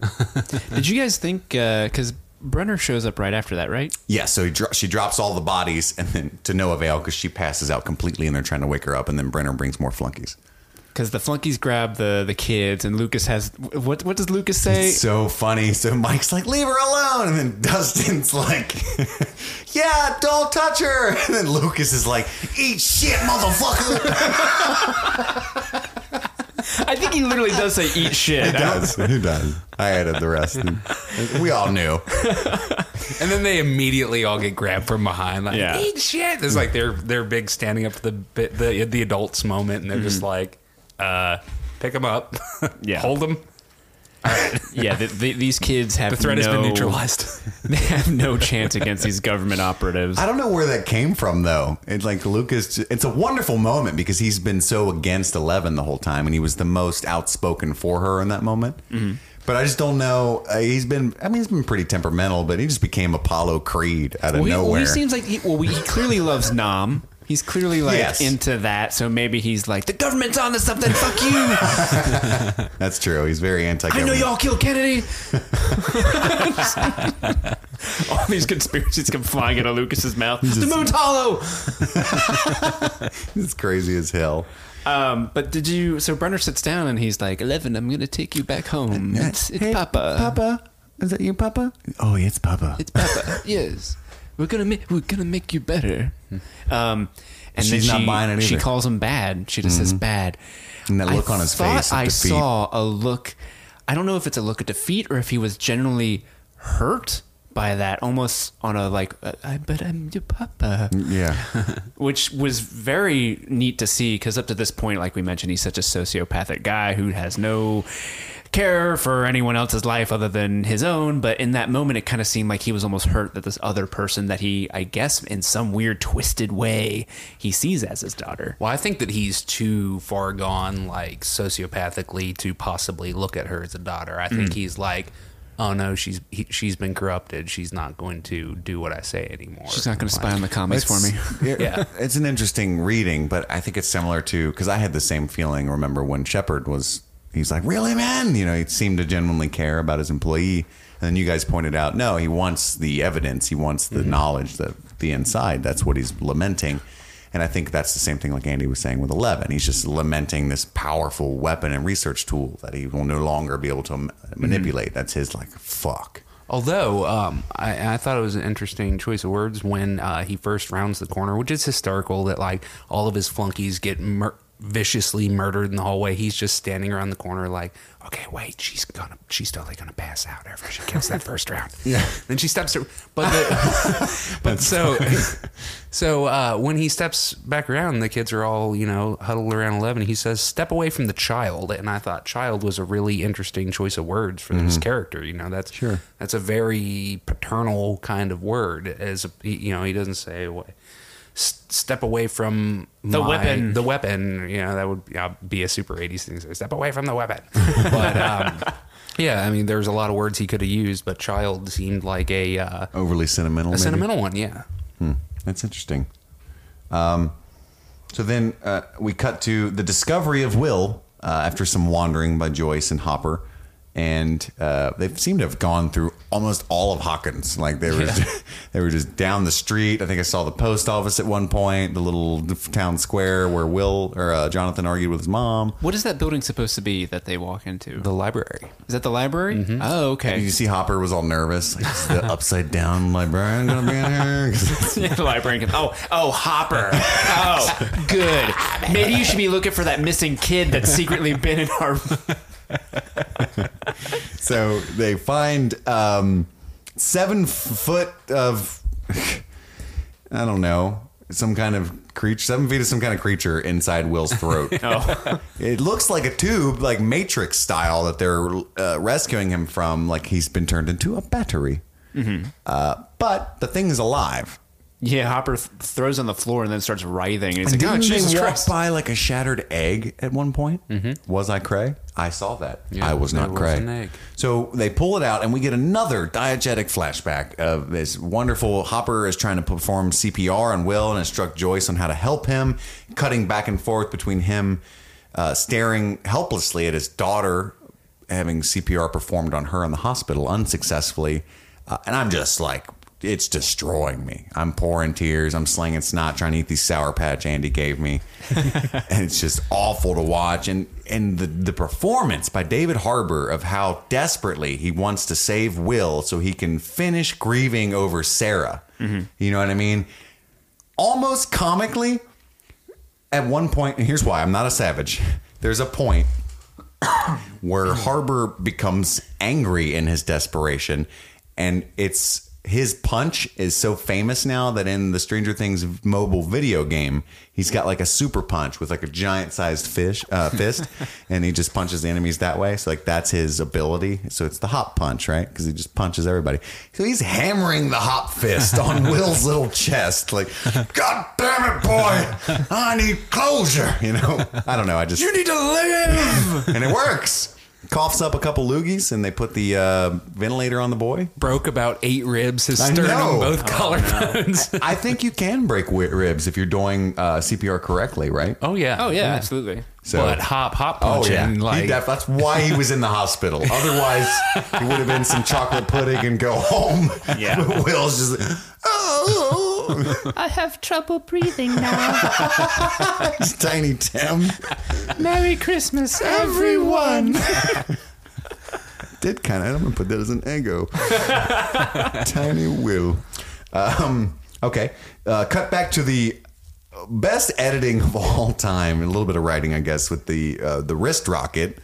Did you guys think because Brenner shows up right after that, right? Yeah, so he dro- she drops all the bodies, and then to no avail because she passes out completely, and they're trying to wake her up, and then Brenner brings more flunkies. Because the flunkies grab the the kids, and Lucas has what? What does Lucas say? It's so funny. So Mike's like, leave her alone. And then Dustin's like, yeah, don't touch her. And then Lucas is like, eat shit, motherfucker. I think he literally does say "eat shit." He does. He does. I added the rest. And we all knew. and then they immediately all get grabbed from behind, like Yeah. eat shit. It's like they're they're big standing up for the bit- the the adults moment, and they're just like, uh, pick them up, Yeah. hold them. Yeah, the, the, these kids have The threat has been neutralized. They have no chance against these government operatives. I don't know where that came from though. It's like Lucas. It's a wonderful moment because he's been so against Eleven the whole time, and he was the most outspoken for her in that moment. Mm-hmm. But I just don't know. Uh, he's been. I mean, he's been pretty temperamental, but he just became Apollo Creed out of Well, he, well, nowhere. he seems like he, well, he clearly loves Nam. He's clearly like Yes. into that. So maybe he's like, the government's on to something. Fuck you. That's true. He's very anti. I know y'all killed Kennedy. All these conspiracies come flying out of Lucas's mouth. the moon's hollow. It's crazy as hell. Um, but did you? So Brenner sits down and he's like, "Eleven, I'm gonna take you back home. It's, it's Hey, Papa. Papa, is that you, Papa? Oh, it's Papa. It's Papa. yes, we're gonna make we're gonna make you better." Um, and She's then not she, buying it She either. Mm-hmm. calls him bad. She just says bad. And that look I on his thought face of I defeat. saw a look. I don't know if it's a look of defeat or if he was genuinely hurt by that, almost on a like, "Uh, I bet I'm your papa, yeah. which was very neat to see because up to this point, like we mentioned, he's such a sociopathic guy who has no care for anyone else's life other than his own. But in that moment, it kind of seemed like he was almost hurt that this other person that he, I guess, in some weird twisted way, he sees as his daughter. Well, I think that he's too far gone, like sociopathically, to possibly look at her as a daughter. I Mm. think he's like, oh no, she's he, she's been corrupted. She's not going to do what I say anymore. She's not going to spy on the commies for me. It's- Yeah. It's an interesting reading, but I think it's similar to because I had the same feeling. Remember when Shepard was, he's like, really, man? You know, he seemed to genuinely care about his employee. And then you guys pointed out, no, he wants the evidence, he wants the knowledge, the, the inside. That's what he's lamenting. And I think that's the same thing like Andy was saying with 11. He's just lamenting this powerful weapon and research tool that he will no longer be able to m- manipulate. That's his, like, fuck. Although um, I, I thought it was an interesting choice of words when uh, he first rounds the corner, which is historical that like all of his flunkies get mur- viciously murdered in the hallway. He's just standing around the corner, like, okay, wait, she's gonna, she's totally gonna pass out after she kills that first round. Yeah. Then she steps, to, but the, but so, so uh, when he steps back around, the kids are all you know huddled around eleven. He says, "Step away from the child," and I thought "child" was a really interesting choice of words for this character. You know, that's Sure. that's a very paternal kind of word. As a, you know, he doesn't say "Wa- s- step away from The my- weapon." The weapon, you know, that would yeah, be a super '80s thing. to say, Step away from the weapon. but um, yeah, I mean, there's a lot of words he could have used, but "child" seemed like a uh, Overly sentimental. a maybe? sentimental one. Yeah. That's interesting. Um, so then uh, we cut to the discovery of Will uh, after some wandering by Joyce and Hopper. And uh, they seem to have gone through almost all of Hawkins. Like they were, they were just down the street. I think I saw the post office at one point, the little town square where Will or uh, Jonathan argued with his mom. What is that building supposed to be that they walk into? The library. is that the library? Oh, And okay. you see Hopper was all nervous, like "Is the upside down librarian gonna be in here? 'Cause Yeah, the librarian. Can, oh, oh, Hopper. Oh, good. Maybe you should be looking for that missing kid that's secretly been in our. So they find um, seven foot of, I don't know, some kind of creature, seven feet of some kind of creature inside Will's throat. Oh, It looks like a tube, like Matrix style, that they're uh, rescuing him from, like he's been turned into a battery. Uh, but the thing is alive. Yeah. Hopper th- throws on the floor and then starts writhing. And he's And like, "Oh, didn't Jesus they walk Christ!" by like a shattered egg at one point? Was I cray? I saw that. Yeah, I was there not was cray. an egg. So they pull it out, and we get another diegetic flashback of this wonderful Hopper is trying to perform CPR on Will and instruct Joyce on how to help him, cutting back and forth between him uh, staring helplessly at his daughter having CPR performed on her in the hospital unsuccessfully. Uh, and I'm just like, it's destroying me. I'm pouring tears. I'm slinging snot trying to eat these Sour Patch Andy gave me. and it's just awful to watch. And and the, the performance by David Harbour of how desperately he wants to save Will so he can finish grieving over Sarah. Mm-hmm. You know what I mean? Almost comically, at one point, and here's why I'm not a savage. There's a point where mm-hmm. Harbour becomes angry in his desperation, and it's his punch is so famous now that in the Stranger Things mobile video game, he's got like a super punch with like a giant sized fish uh, fist, and he just punches the enemies that way. So like that's his ability. So it's the hop punch, right? Because he just punches everybody. So he's hammering the hop fist on Will's little chest, like, "God damn it, boy! I need closure." You know, I don't know. I just You need to live. and it works. Coughs up a couple loogies, and they put the uh, ventilator on the boy. Broke about eight ribs, his I sternum, know. both Oh, collarbones. I think you can break wi- ribs if you're doing uh, CPR correctly, right? Oh yeah. Oh yeah, absolutely. So- but hop hop Oh yeah, like def- that's why he was in the hospital. Otherwise, he would have been some chocolate pudding and go home. Yeah. Will's just oh, I have trouble breathing now. it's Tiny Tim. Merry Christmas, everyone. Did kind of. I'm gonna put that as an ego. Tiny Will. Um, okay. Uh, cut back to the best editing of all time, and a little bit of writing, I guess, with the uh, the wrist rocket.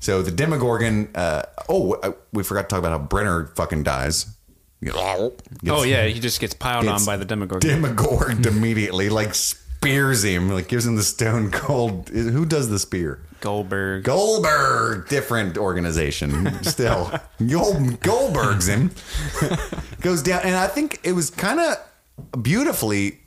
So the Demogorgon. Uh, oh, we forgot to talk about how Brenner fucking dies. Oh yeah, he just gets piled on by the Demogorgon. Demogorged immediately, like spears him, like gives him the stone cold. Who does the spear? Goldberg. Goldberg, different organization. Still, Goldberg's him. Goes down, and I think it was kind of beautifully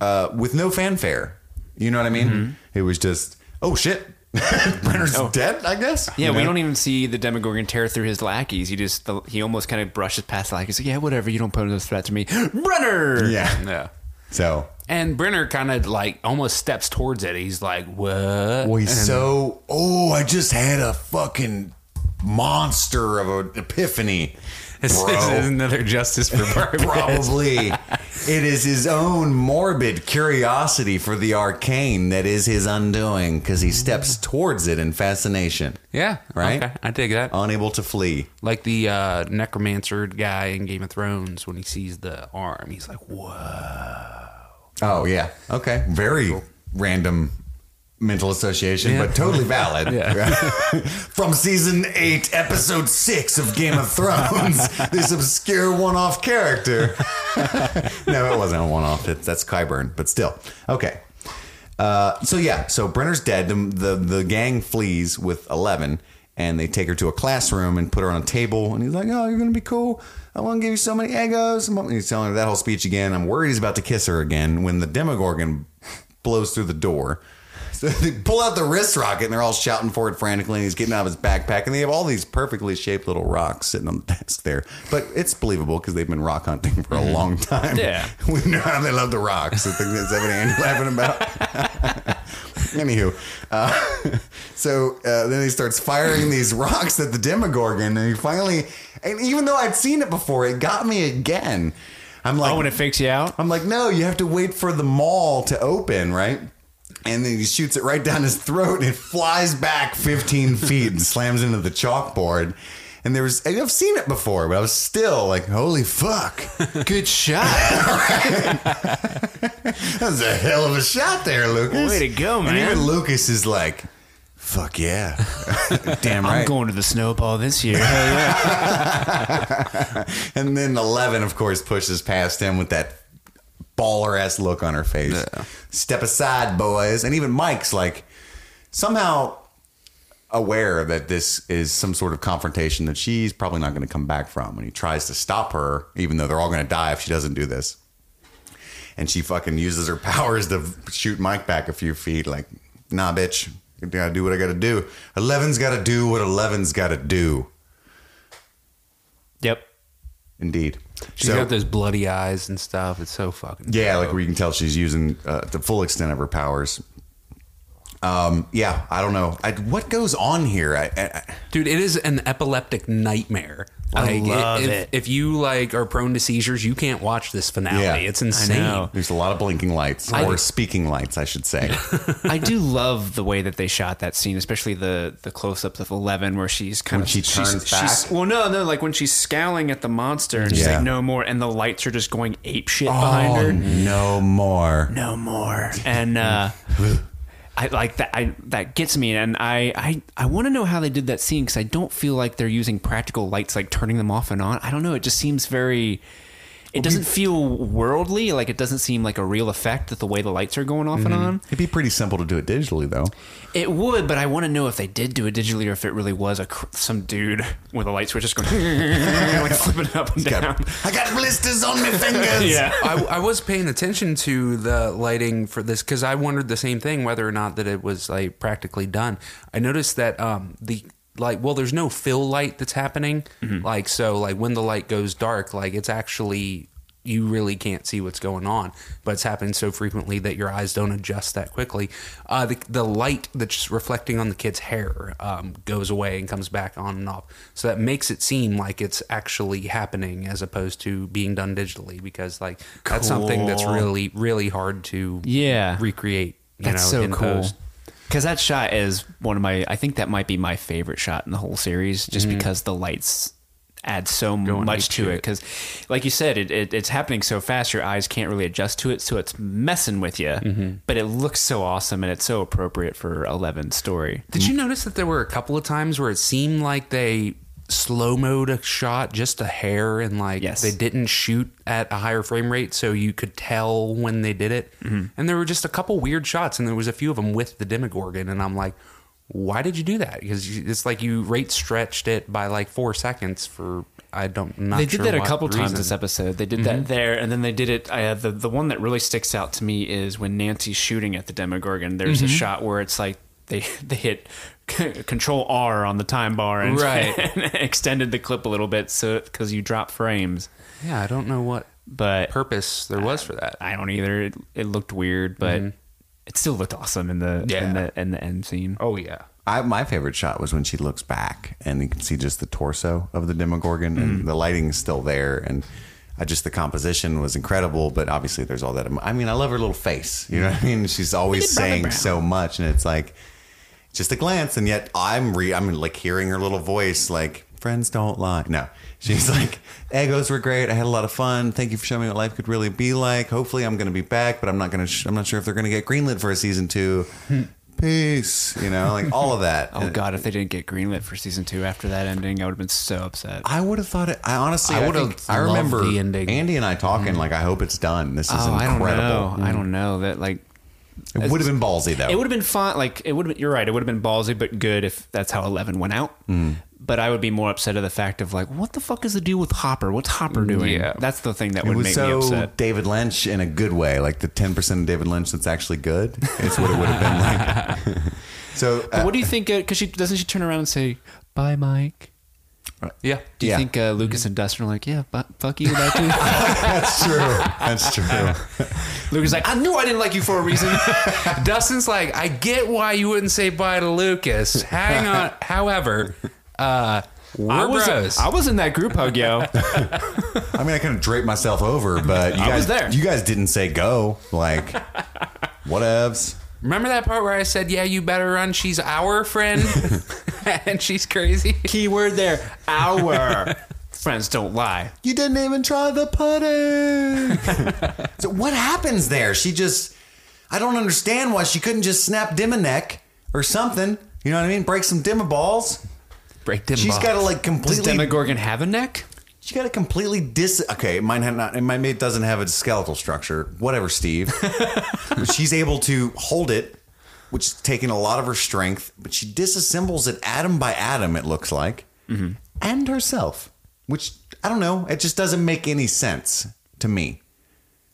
uh, with no fanfare. You know what I mean? Mm-hmm. It was just, oh shit, Brenner's oh. dead. I guess. Yeah, You we don't even see the Demogorgon tear through his lackeys. He just he almost kind of brushes past the lackeys. Like, yeah, whatever. You don't pose a threat to me, Brenner. Yeah. yeah. So, And Brenner kind of like almost steps towards it. He's like, "What?" well, he's so. Oh, I just had a fucking monster of an epiphany. This bro. is another justice for Barbie. Probably. it is his own morbid curiosity for the arcane that is his undoing because he steps towards it in fascination, Yeah. Right? Okay. I dig that. unable to flee. like the uh, necromancer guy in Game of Thrones when he sees the arm, he's like, "Whoa!" Oh, yeah. Okay. Very random mental association, Yeah. but totally valid. Yeah. From season eight, episode six of Game of Thrones, this obscure one off character. no, it wasn't a one off. That's Qyburn, but still. Okay. Uh, so yeah, so Brenner's dead. The, the the gang flees with Eleven, and they take her to a classroom and put her on a table. And he's like, "Oh, you're gonna be cool. I want to give you so many Eggos." And he's telling her that whole speech again. I'm worried he's about to kiss her again when the Demogorgon blows through the door. They pull out the wrist rocket and they're all shouting for it frantically. And he's getting out of his backpack, and they have all these perfectly shaped little rocks sitting on the desk there. But it's believable because they've been rock hunting for a long time. Yeah. we know how they love the rocks. I think that's what Andy laughing about. Anywho, uh, so uh, then he starts firing these rocks at the Demogorgon, and he finally, and even though I'd seen it before, it got me again. I'm like, Oh, when it fakes you out. I'm like, no, you have to wait for the mall to open, right? And then he shoots it right down his throat, and it flies back 15 feet and slams into the chalkboard. And there was, and I've seen it before, but I was still like, holy fuck. Good shot. That was a hell of a shot there, Lucas. Way to go, And man. even Lucas is like, fuck yeah. Damn right. I'm going to the snowball this year. Hell yeah. and then 11, of course, pushes past him with that baller ass look on her face. Step aside, boys. And even Mike's like, somehow aware that this is some sort of confrontation that she's probably not going to come back from. And he tries to stop her, even though they're all going to die if she doesn't do this. And she fucking uses her powers to shoot Mike back a few feet. Like, nah, bitch. I gotta do what I gotta do. Eleven's gotta do what Eleven's gotta do. yep. Indeed. She's got those bloody eyes and stuff. It's so fucking. Yeah, like where you can tell she's using uh, the full extent of her powers. Um, yeah, I don't know. I, what goes on here? I, I, Dude, it is an epileptic nightmare. I love if, it. If you like are prone to seizures, you can't watch this finale. Yeah. it's insane. there's a lot of blinking lights, or speaking lights, I should say. I do love the way that they shot that scene, especially the the close ups of Eleven, where she's kind When of she turns back? well, no, no, like when she's scowling at the monster and she's Yeah. like, "No more," and the lights are just going ape shit behind oh, her. no more. No more, and uh, I like that. I that gets me, and I I I want to know how they did that scene because I don't feel like they're using practical lights, like turning them off and on. I don't know. It just seems very. It doesn't feel worldly. Like it doesn't seem like a real effect that the way the lights are going off and on. It'd be pretty simple to do it digitally, though. It would, but I want to know if they did do it digitally or if it really was a cr- some dude with a light switch just going like flipping up and down. I got blisters on my fingers. Yeah. I, I was paying attention to the lighting for this because I wondered the same thing whether or not that it was like practically done. I noticed that um, the like well, there's no fill light that's happening. Like so, like when the light goes dark, like it's actually you really can't see what's going on, but it's happening so frequently that your eyes don't adjust that quickly. Uh, the, the light that's reflecting on the kid's hair um, goes away and comes back on and off, so that makes it seem like it's actually happening as opposed to being done digitally. Because like that's something that's really really hard to Yeah. recreate. You That's know, so in cool. post. Because that shot is one of my. I think that might be my favorite shot in the whole series, just mm-hmm. because the lights add so Going much to it. Because, like you said, it, it it's happening so fast, your eyes can't really adjust to it, so it's messing with you. Mm-hmm. But it looks so awesome, and it's so appropriate for Eleven's story. Did you notice that there were a couple of times where it seemed like they slow mode a shot just a hair and like Yes. they didn't shoot at a higher frame rate so you could tell when they did it Mm-hmm. and there were just a couple weird shots and there was a few of them with the demogorgon and i'm like why did you do that because it's like you rate stretched it by like four seconds for i don't not they did sure that a couple times this episode. They did that there, and then they did it. Uh, the the one that really sticks out to me is when Nancy's shooting at the Demogorgon. There's a shot where it's like they they hit Control R on the time bar and, Right. and extended the clip a little bit so because you drop frames. yeah i don't know what But purpose there was for that I don't either. It, it looked weird, but mm-hmm. it still looked awesome in the Yeah. in the in the end scene. oh yeah I, my favorite shot was when she looks back and you can see just the torso of the Demogorgon and mm. the lighting is still there and I just the composition was incredible. But obviously, there's all that. I mean, I love her little face. You know what I mean? She's always saying so much, and it's like just a glance, and yet I'm re I'm like hearing her little voice like. Friends don't lie. No, she's like, Eggos were great. I had a lot of fun. Thank you for showing me what life could really be like. Hopefully, I'm going to be back, but I'm not going to. Sh- I'm not sure if they're going to get greenlit for a season two. Peace. You know, like all of that. Oh god, if they didn't get greenlit for season two after that ending, I would have been so upset. I would have thought it. I honestly, I I, would've think, I remember the ending. Andy and I talking mm-hmm. like, I hope it's done. This is oh, I don't incredible. know. I don't know that like It would have been ballsy though. It would have been fun. Like it would. have You're right. It would have been ballsy, but good if that's how Eleven went out. Mm. But I would be more upset at the fact of like, what the fuck is the deal with Hopper? What's Hopper doing? Yeah. that's the thing that it would was make so me upset. David Lynch in a good way, like the ten percent of David Lynch that's actually good. It's what it would have been like. so, uh, But what do you think? Because she doesn't she turn around and say, "Bye, Mike." Yeah Do you Yeah. think uh, Lucas and Dustin are like, "Yeah, but fuck you, that too"? that's true. That's true. Lucas is like, "I knew I didn't like you for a reason." Dustin's like, I get why you wouldn't say bye to Lucas. Hang on. However, uh, we're I was bros. I was in that group hug, yo. I mean, I kind of draped myself over, but you I guys, was there. you guys didn't say go. Like, whatevs. Remember that part where I said, "Yeah, you better run. She's our friend, and she's crazy." Keyword there, our friends don't lie. You didn't even try the pudding. so what happens there? She just I don't understand why she couldn't just snap Dim a neck or something. You know what I mean? Break some Dimma balls. Break them. She's got to like completely. Does. Demogorgon have a neck? She got to completely dis. Okay, mine have not. Might it doesn't have a skeletal structure. Whatever, Steve. She's able to hold it, which is taking a lot of her strength. But she disassembles it atom by atom. It looks like, mm-hmm. and herself, which I don't know. It just doesn't make any sense to me.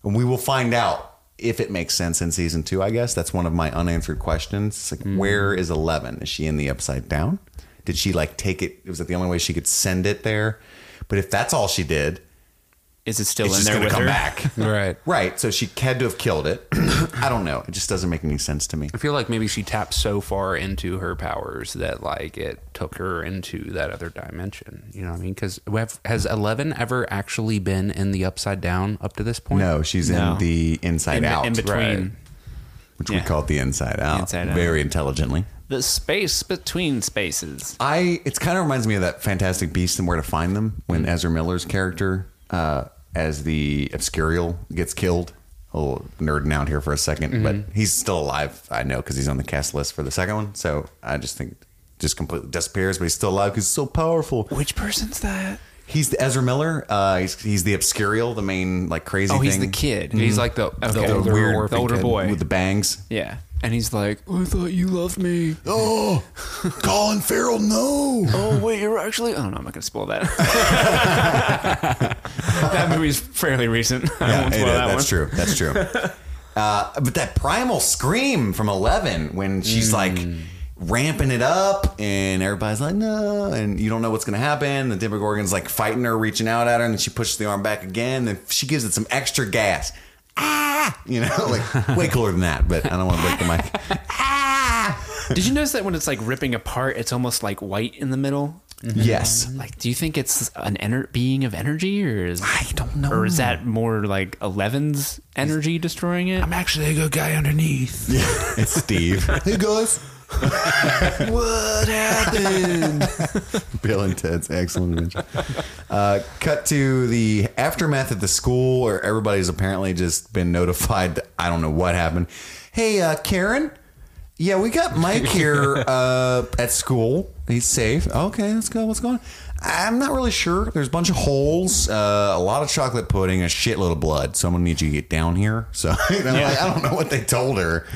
And we will find out if it makes sense in season two. I guess that's one of my unanswered questions. It's like, where mm-hmm. is Eleven? Is she in the Upside Down? Did she like take it? Was it the only way she could send it there? But if that's all she did, Is it still it's in just there going to come her? back. right. right. So she had to have killed it. I don't know. It just doesn't make any sense to me. I feel like maybe she tapped so far into her powers that like it took her into that other dimension. You know what I mean? Because has Eleven ever actually been in the Upside Down up to this point? No, she's No. in the Inside In, Out, in between right. which yeah. we call it the Inside Out, Inside Out. very intelligently. The space between spaces. I it kind of reminds me of that Fantastic Beasts and Where to Find Them when Ezra Miller's character, uh, as the Obscurial, gets killed. A little nerding out here for a 2nd but he's still alive. I know because he's on the cast list for the second one. So I just think just completely disappears, but he's still alive because he's so powerful. Which person's that? He's the Ezra Miller. Uh, he's, he's the Obscurial, the main like crazy. Oh, thing. he's the kid. He's like the, Okay. the The older, weird the older boy. with the bangs. Yeah, and he's like, "I thought you loved me." Oh, Colin Farrell, no. Oh wait, you're actually. Oh no, I'm not gonna spoil that. that movie's fairly recent. I won't spoil that that's one. true. That's true. Uh, but that primal scream from Eleven when she's like ramping it up and everybody's like no and you don't know what's gonna happen the Demogorgon's like fighting her reaching out at her and then she pushes the arm back again and she gives it some extra gas ah you know like way cooler than that but I don't want to break the mic ah Did you notice that when it's like ripping apart, it's almost like white in the middle? yes Like, do you think it's an ener- being of energy, or is I don't know or is that more like Eleven's energy destroying it? I'm actually a good guy underneath. it's Steve hey guys what happened? Bill and Ted's Excellent Adventure. Uh, cut to the aftermath at the school where everybody's apparently just been notified. that- I don't know what happened. Hey, uh, Karen. Yeah, we got Mike here uh, at school. He's safe. Okay, let's go. What's going on? I'm not really sure. There's a bunch of holes, uh, a lot of chocolate pudding, a shitload of blood. Someone I'm gonna need you to get down here. So you know, like, I don't know what they told her.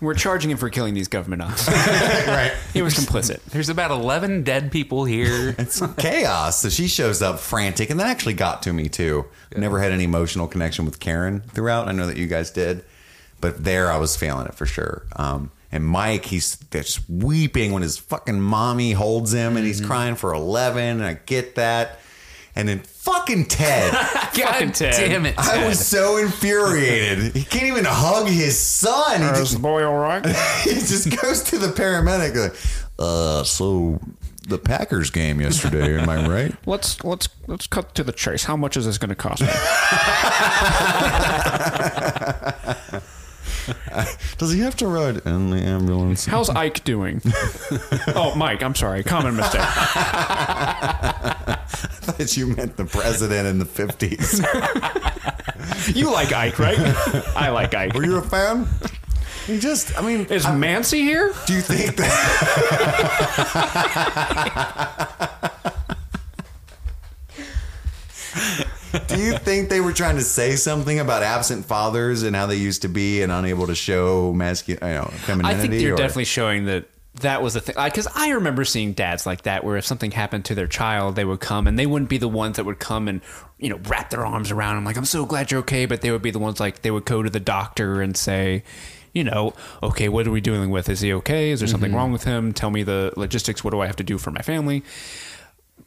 We're charging him for killing these government officers. right. he was complicit. There's about 11 dead people here. It's chaos. So she shows up frantic, and that actually got to me too. Never had any emotional connection with Karen throughout. I know that you guys did, but there I was feeling it for sure. Um, and Mike, he's just weeping when his fucking mommy holds him, and he's crying for eleven. And I get that. And then fucking Ted. Fucking Ted. damn it, I was so infuriated. He can't even hug his son. He Is just, the boy all right? he just goes to the paramedic like, uh, so the Packers game yesterday, am I right? let's let's let's cut to the chase. How much is this going to cost me? Does he have to ride in the ambulance? How's Ike doing? oh, Mike. I'm sorry. Common mistake. that you meant the president in the 50s. You like Ike, right? I like Ike. Were you a fan? You just, I mean, Is Mancy here? do you think that? You think they were trying to say something about absent fathers and how they used to be and unable to show masculine, you know, I femininity? think they're or- definitely showing that that was the thing. Because I remember seeing dads like that, where if something happened to their child, they would come and they wouldn't be the ones that would come and you know wrap their arms around him, like I'm so glad you're okay. But they would be the ones like they would go to the doctor and say. You know, okay, what are we dealing with? Is he okay? Is there something mm-hmm. wrong with him? Tell me the logistics. What do I have to do for my family?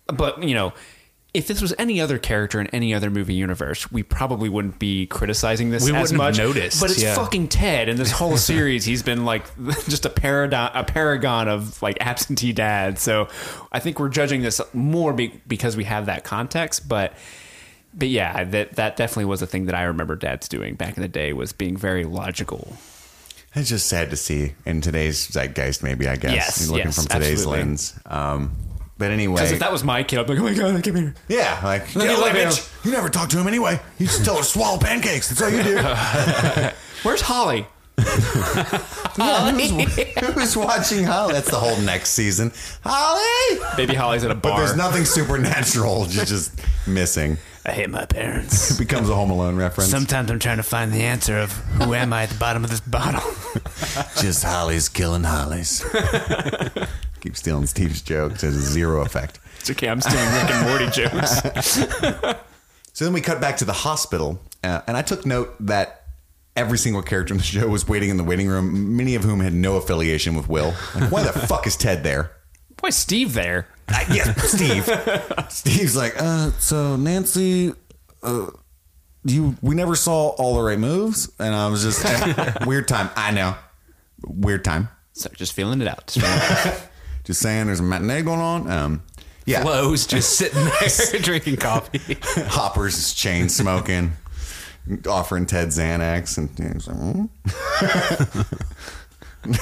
But, you know, if this was any other character in any other movie universe, we probably wouldn't be criticizing this We as wouldn't much. have noticed, But it's yeah. fucking Ted, and this whole series, he's been like just a paragon, a paragon of like absentee dad. So I think we're judging this more be- because we have that context. But but yeah, that that definitely was a thing that I remember dads doing back in the day was being very logical. It's just sad to see in today's zeitgeist, maybe, I guess. Yes, looking yes, from today's absolutely. lens. Um, but anyway. Because if that was my kid, I'd be like, oh my god, come here. Yeah, like me "Get away, look at bitch. You never talk to him anyway. You just tell her to swallow pancakes. That's all you do. Where's Holly? Who's watching Holly? That's the whole next season. Holly, Baby Holly's at a bar. but there's nothing supernatural. She's just missing. I hate my parents. It becomes a Home Alone reference. Sometimes I'm trying to find the answer of who am I at the bottom of this bottle. just Holly's killing Hollies. Keep stealing Steve's jokes. It has zero effect. It's okay, I'm stealing Rick and Morty jokes. So then we cut back to the hospital, uh, and I took note that every single character in the show was waiting in the waiting room, many of whom had no affiliation with Will. Like, why the fuck is Ted there? Why is Steve there? Uh, yeah, Steve. Steve's like, uh, so Nancy, uh, you, we never saw all the right moves, and I was just weird time. I know, weird time. So just feeling it out. Just feeling it out. Just saying, there's a matinee going on. Um, yeah, Flo's just sitting there drinking coffee. Hopper's is chain smoking, offering Ted Xanax, and he's like, hmm?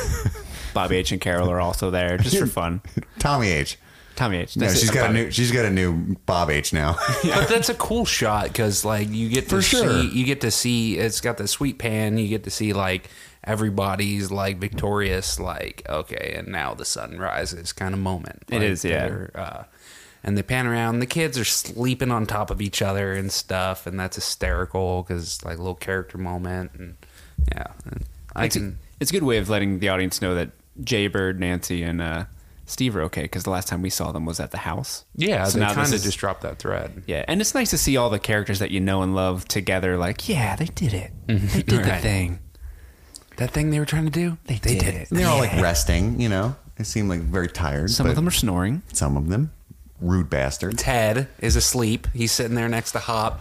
Bobby H and Carol are also there just for fun. Tommy H. Tommy H. No, That's she's it. got a Bobby. new. She's got a new Bob H now. But that's a cool shot because like you get to For sure. see you get to see it's got the sweet pan. You get to see like everybody's like victorious. Like okay, and now the sun rises kind of moment. It Like, is, yeah. Uh, and they pan around. The kids are sleeping on top of each other and stuff, and that's hysterical because like a little character moment. And yeah, and I it's, can. a, it's a good way of letting the audience know that Jay Bird, Nancy, and uh, Steve are okay because the last time we saw them was at the house. Yeah, So they now this kind of just dropped that thread. Yeah, and it's nice to see all the characters that you know and love together. Like, yeah, they did it. Mm-hmm. They did the thing. That thing they were trying to do, they, did it. And they're all like resting, you know. They seem like very tired. Some of them are snoring. some of them rude bastard. Ted is asleep. He's sitting there next to Hop,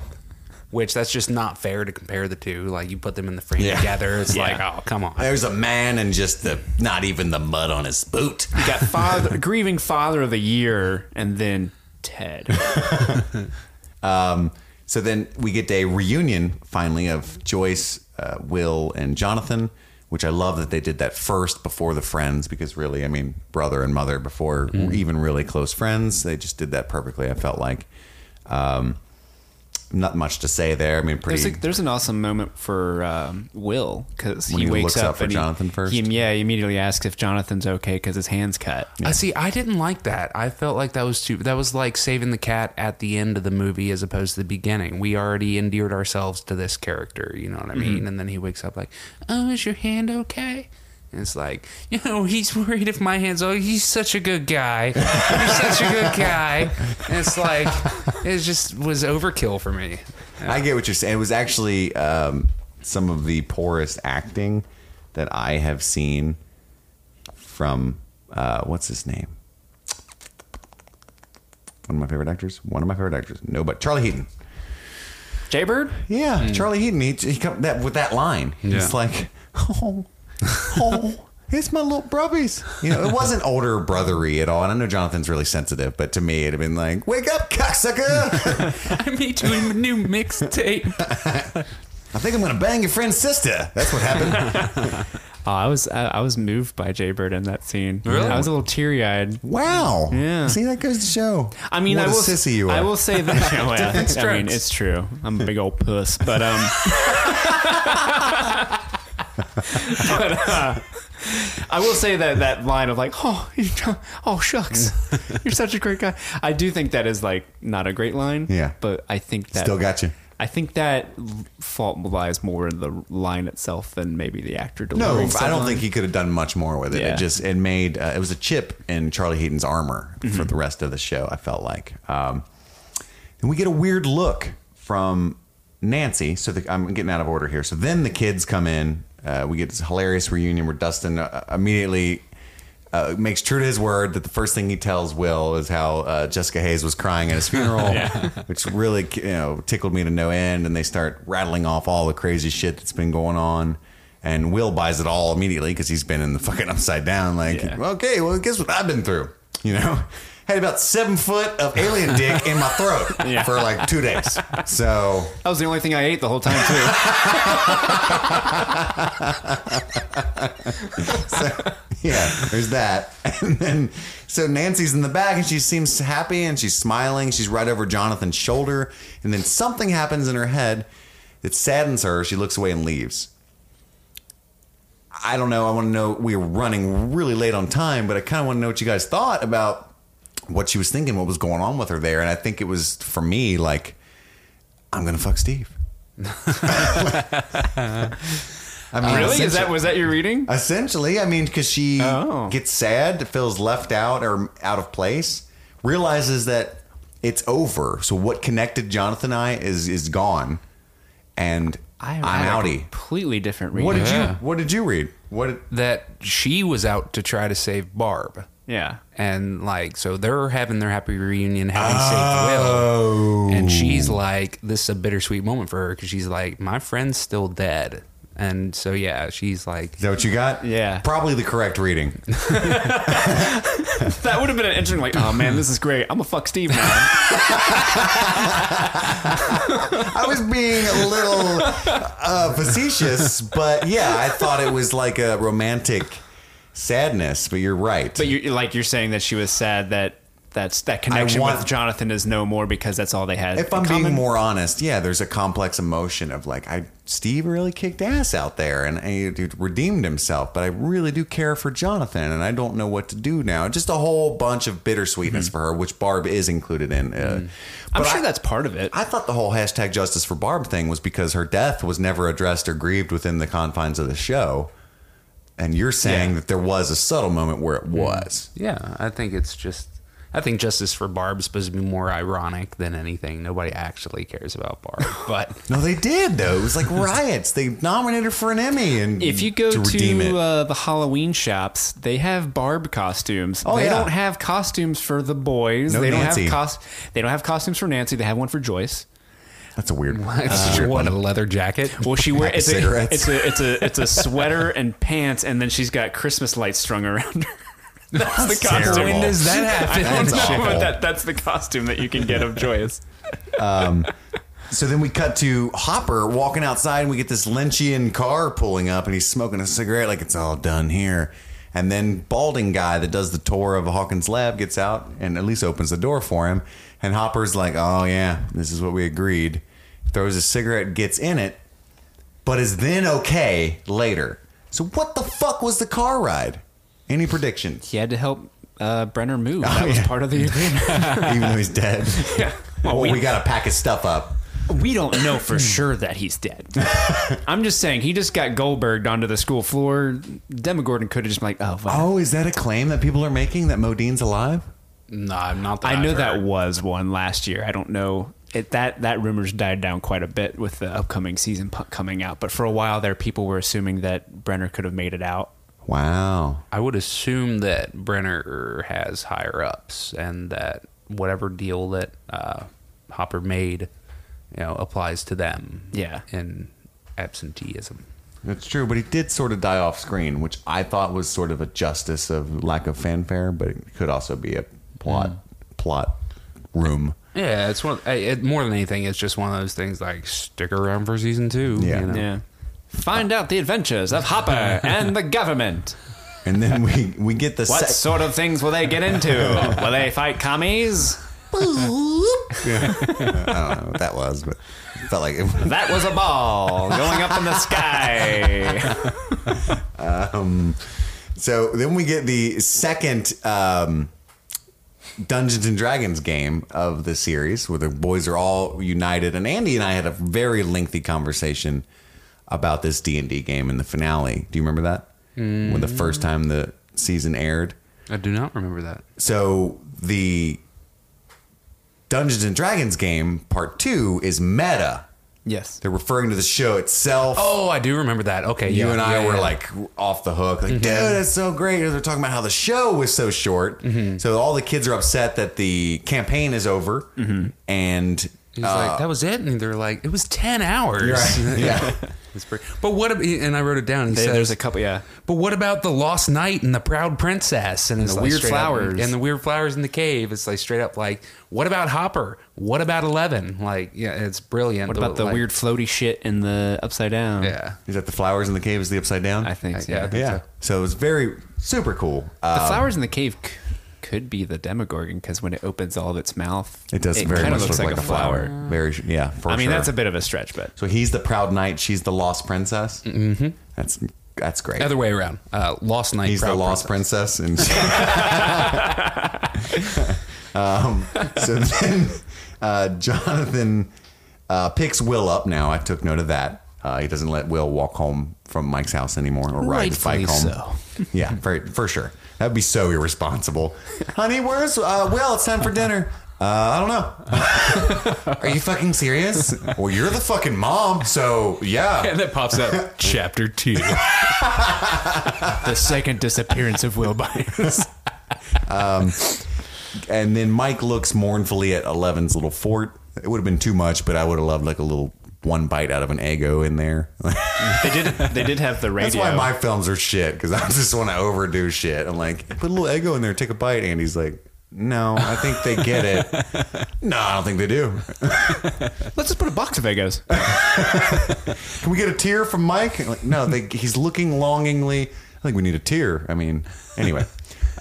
which that's just not fair to compare the two. Like you put them in the frame Yeah. together, it's Yeah. like, oh come on. There's a man and just the not even the mud on his boot. You got father, grieving father of the year, and then Ted. Um, so then we get a reunion finally of Joyce, uh, Will, and Jonathan, which I love that they did that first before the friends because really, I mean, brother and mother before even really close friends. They just did that perfectly. I felt like. Um, not much to say there. I mean, There's, a, there's an awesome moment for um, Will because he, he wakes looks up out for and he- Jonathan first? He, yeah, he immediately asks if Jonathan's okay because his hand's cut. I see. I didn't like that. I felt like that was too. That was like saving the cat at the end of the movie as opposed to the beginning. We already endeared ourselves to this character. You know what I mean? And then he wakes up like, "Oh, is your hand okay?" And it's like, you know, he's worried if my hand's. Oh, he's such a good guy. He's such a good guy. And it's like, it just was overkill for me. I get what you're saying. It was actually um, some of the poorest acting that I have seen from uh, what's his name? One of my favorite actors. One of my favorite actors. No, but Charlie Heaton. Jay Bird? Yeah, Charlie Heaton. He, he come that with that line. He's Yeah. like, oh, oh, it's my little brubbies. You know, it wasn't older brothery at all. And I know Jonathan's really sensitive, but to me, it'd have been like, wake up, cocksucker. I made you a new mixtape. I think I'm gonna bang your friend's sister. That's what happened. Oh, I was I, I was moved by Jay Bird in that scene. Really? I was a little teary eyed. Wow. Yeah. See, that goes to show. I mean, what I a will sissy you are. I will say that. Oh, yeah. I mean, it's true. I'm a big old puss, but um. But, uh, I will say that that line of like, oh, you, oh shucks, you're such a great guy. I do think that is like not a great line. Yeah. but I think that Still got you. I think that fault lies more in the line itself than maybe the actor No. I don't line. think he could have done much more with it. Yeah. It just it made uh, it was a chip in Charlie Heaton's armor Mm-hmm. for the rest of the show. I felt like, um, and we get a weird look from Nancy. So the, I'm getting out of order here. So then the kids come in. Uh, we get this hilarious reunion where Dustin uh, immediately. Uh, makes true to his word that the first thing he tells Will is how uh, Jessica Hayes was crying at his funeral, which really you know tickled me to no end. And they start rattling off all the crazy shit that's been going on. And Will buys it all immediately because he's been in the fucking upside down. Like, Yeah. okay, well, guess what I've been through? You know, had about seven foot of alien dick in my throat Yeah. for like two days. So that was the only thing I ate the whole time too. So, yeah, there's that. And then so Nancy's in the back and she seems happy and she's smiling. She's right over Jonathan's shoulder. And then something happens in her head that saddens her. She looks away and leaves. I don't know. I want to know. We're running really late on time, but I kind of want to know what you guys thought about what she was thinking, what was going on with her there. And I think it was for me like, I'm gonna fuck Steve. I mean, really? Is that was that your reading? Essentially, I mean, because she Oh. gets sad, feels left out or out of place, realizes that it's over. So what connected Jonathan and I is is gone, and I, am had outie. Completely different reading. What did Yeah. you What did you read? What? Did, that she was out to try to save Barb. Yeah. And like, so they're having their happy reunion, having saved Will. And she's like, this is a bittersweet moment for her because she's like, my friend's still dead. And so, yeah, she's like, is that what you got? Yeah. probably the correct reading. That would have been an interesting, like, oh man, this is great. I'm gonna fuck Steve now. I was being a little uh, facetious, but yeah, I thought it was like a romantic sadness. But you're right. but you're like you're saying that she was sad that that's that connection want- with Jonathan is no more because that's all they had. If I'm being more honest, yeah, there's a complex emotion of like, I Steve really kicked ass out there and he dude, redeemed himself, but I really do care for Jonathan, and I don't know what to do now. Just a whole bunch of bittersweetness for her, which Barb is included in. Uh, Mm-hmm. I'm sure I- that's part of it. I thought the whole hashtag Justice for Barb thing was because her death was never addressed or grieved within the confines of the show. And you're saying Yeah. that there was a subtle moment where it was. Yeah, I think it's just. I think Justice for Barb is supposed to be more ironic than anything. Nobody actually cares about Barb, but No, they did though. It was like riots. They nominated her for an Emmy, and if you go to to uh, the Halloween shops, they have Barb costumes. Oh, they yeah. don't have costumes for the boys. No they don't have cos- They don't have costumes for Nancy. They have one for Joyce. That's a weird. what, that's a weird what a leather jacket. Well, she wears it's, a—it's a it's a it's a sweater and pants, and then she's got Christmas lights strung around her. That's the costume. terrible. When does that happen? I don't That's know, but that, that's the costume that you can get of Joyce. Um, so then we cut to Hopper walking outside, and we get this Lynchian car pulling up, and he's smoking a cigarette like it's all done here. And then balding guy that does the tour of Hawkins' lab gets out and at least opens the door for him. And Hopper's like, "Oh yeah, this is what we agreed." Throws a cigarette, gets in it, but is then okay later. So what the fuck was the car ride? Any predictions? He had to help uh, Brenner move. That was yeah. part of the agreement. Even though he's dead. yeah. Well, Well, we, we, got to pack his stuff up. we don't know for sure that he's dead. I'm just saying he just got Goldberged onto the school floor. Demogorgon could have just been like, oh. Oh, is that a claim that people are making that Modine's alive? No, I'm not. That I know I've that heard. was one last year. I don't know. It, that that rumors died down quite a bit with the upcoming season pu- coming out. But for a while there, people were assuming that Brenner could have made it out. Wow. I would assume that Brenner has higher ups, and that whatever deal that uh, Hopper made, you know, applies to them. Yeah. in absenteeism. That's true, but he did sort of die off screen, which I thought was sort of a justice of lack of fanfare, but it could also be a plot plot room. Yeah, it's one. Of, it, more than anything, it's just one of those things like stick around for season two. Yeah. you know? Yeah. Find out the adventures of Hopper and the government. And then we we get the What sec- sort of things will they get into? will they fight commies? I don't know what that was, but it felt like it, That was a ball going up in the sky. um, So then we get the second um, Dungeons and Dragons game of the series, where the boys are all united. And Andy and I had a very lengthy conversation about this D and D game in the finale. Do you remember that? When the first mm. time the season aired. I do not remember that. So the Dungeons and Dragons game part two is meta. Yes. They're referring to the show itself. Oh, I do remember that. Okay, you yeah, and I yeah, were yeah. like off the hook, like, mm-hmm. dude, that's so great. They're talking about how the show was so short. Mm-hmm. So all the kids are upset that the campaign is over, mm-hmm. and He's uh, like, that was it, and they're like, it was ten hours. right. yeah. It's pretty- but what? ab- And I wrote it down. He There- says, there's a couple, yeah. But what about the lost knight and the proud princess and it's the like weird straight up- flowers. and the weird flowers in the cave? It's like straight up like, what about Hopper? What about Eleven? Like, yeah, it's brilliant. What about the like- weird floaty shit in the upside down? Yeah, Is that the flowers in the cave? Is the upside down? I think so. Yeah, I think yeah. So it was very super cool. The Uh, flowers in the cave c- could be the Demogorgon because when it opens all of its mouth, it does very kinda looks look like, a flower. Very yeah. For I mean, sure. that's a bit of a stretch, but So he's the proud knight. She's the lost princess. Mm-hmm. That's that's great. other way around. Uh, lost knight. He's the lost princess, and um, so then uh, Jonathan uh, picks Will up. Now I took note of that. Uh, he doesn't let Will walk home from Mike's house anymore or ride his bike Rightfully home. Yeah, very, for sure. That'd be so irresponsible. Honey, where's uh, Will? It's time for dinner. Uh, I don't know. Are you fucking serious? Well, you're the fucking mom, so yeah. And that pops up. Chapter two. the second disappearance of Will Byers. um, And then Mike looks mournfully at Eleven's little fort. It would have been too much, but I would have loved like a little one bite out of an Eggo in there. they did. They did have the radio. That's why my films are shit because I just want to overdo shit. I'm like, put a little Eggo in there, take a bite. And he's like, no, I think they get it. no, I don't think they do. Let's just put a box of Eggos. Can we get a tear from Mike? Like, no, they, he's looking longingly. I think we need a tear. I mean, anyway.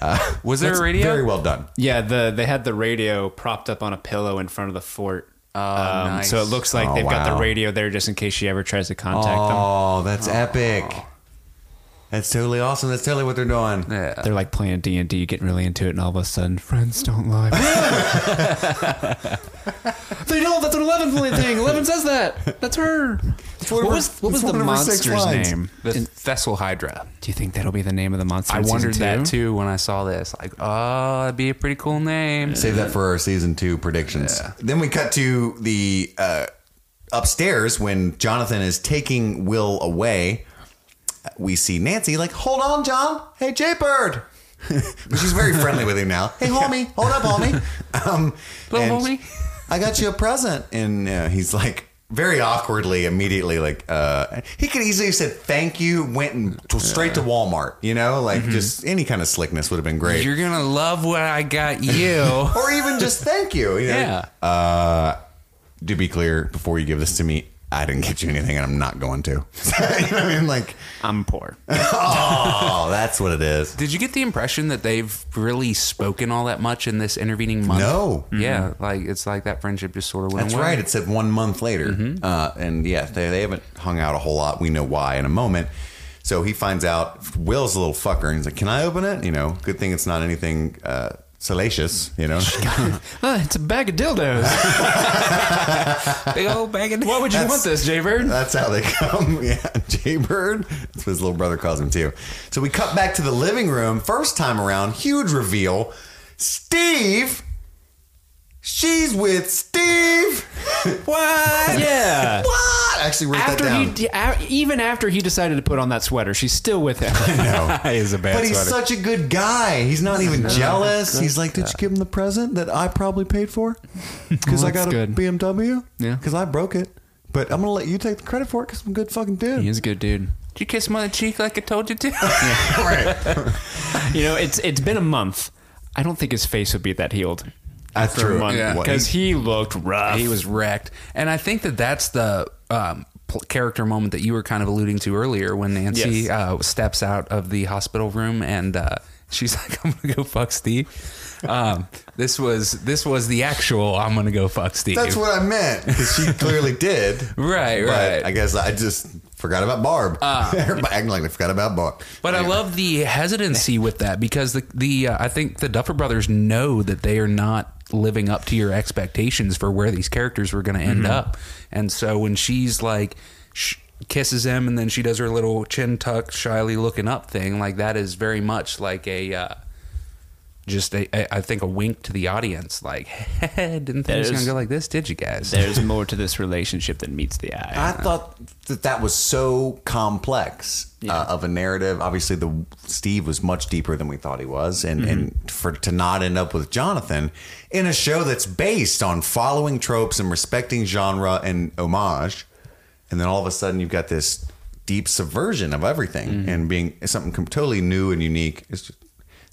Uh, Was there a radio? Very well done. Yeah, the they had the radio propped up on a pillow in front of the fort. Oh, Um, nice. So it looks like Oh, they've got the radio there just in case she ever tries to contact them. Oh, that's epic. That's totally awesome. That's totally what they're doing. Yeah. They're like playing D and D, getting really into it, and all of a sudden, friends don't lie. they don't. That's an Eleven thing. Eleven says that. That's her. One What of was what was the one of her six monster's name? The In- Thessalhydra. do you think that'll be the name of the monster? I wondered season that too when I saw this. Like, oh, that'd be a pretty cool name. Save that for our season two predictions. Then we cut to the uh, upstairs when Jonathan is taking Will away. We see Nancy like, "Hold on, John. Hey, Jaybird." But she's very friendly with him now. Hey, homie, hold up, homie. Um, Little homie. I got you a present, and uh, he's like. Very awkwardly, immediately, like uh, he could easily have said thank you, went and to, straight to Walmart. You know, like just any kind of slickness would have been great. You're gonna love what I got you. or even just thank you. you know? Yeah. Uh, to be clear, before you give this to me, I didn't get you anything, and I'm not going to. you know what I mean? Like, I'm poor. oh, that's what it is. Did you get the impression that they've really spoken all that much in this intervening month? No. Yeah, like it's like that friendship just sort of went That's away. right. It said one month later, uh, and yeah, they, they haven't hung out a whole lot. We know why in a moment. So he finds out Will's a little fucker, and he's like, "Can I open it?" You know, good thing it's not anything uh, salacious. You know, Ah, it's a bag of dildos. Big old bag of Why would you That's- want this, Jaybird? That's how they come. Yeah, Jaybird. That's what his little brother calls him too. So we cut back to the living room. First time around, huge reveal. Steve. She's with Steve. What? Yeah. What? I actually wrote After that he, down. a- even after he decided to put on that sweater, she's still with him. no. is a bad But he's sweater. such a good guy. He's not even jealous. He's like, "Did you give him the present that I probably paid for? Because I got a good. BMW. Yeah. Because I broke it. But I'm gonna let you take the credit for it because I'm a good fucking dude. He's a good dude. Did you kiss him on the cheek like I told you to? You know, it's it's been a month. I don't think his face would be that healed. That's for a true. month Yeah. because he looked rough. he was wrecked, and I think that that's the um, pl- character moment that you were kind of alluding to earlier when Nancy Yes. uh, steps out of the hospital room and uh, she's like, "I'm gonna go fuck Steve." Um, this was this was the actual "I'm gonna go fuck Steve." That's what I meant because she clearly did. Right, But right. I guess I just forgot about Barb. Everybody acting like they forgot about Barb. But I love the hesitancy with that because the the uh, I think the Duffer Brothers know that they are not living up to your expectations for where these characters were going to end up, and so when she's like sh- kisses him and then she does her little chin tuck, shyly looking up thing, like that is very much like a. Uh, just a, a, I think a wink to the audience, like, didn't think it was gonna go like this, did you guys? There's more to this relationship than meets the eye. I thought that that was so complex uh, of a narrative. Obviously, the Steve was much deeper than we thought he was, and and for to not end up with Jonathan in a show that's based on following tropes and respecting genre and homage, and then all of a sudden you've got this deep subversion of everything and being something totally new and unique. It's just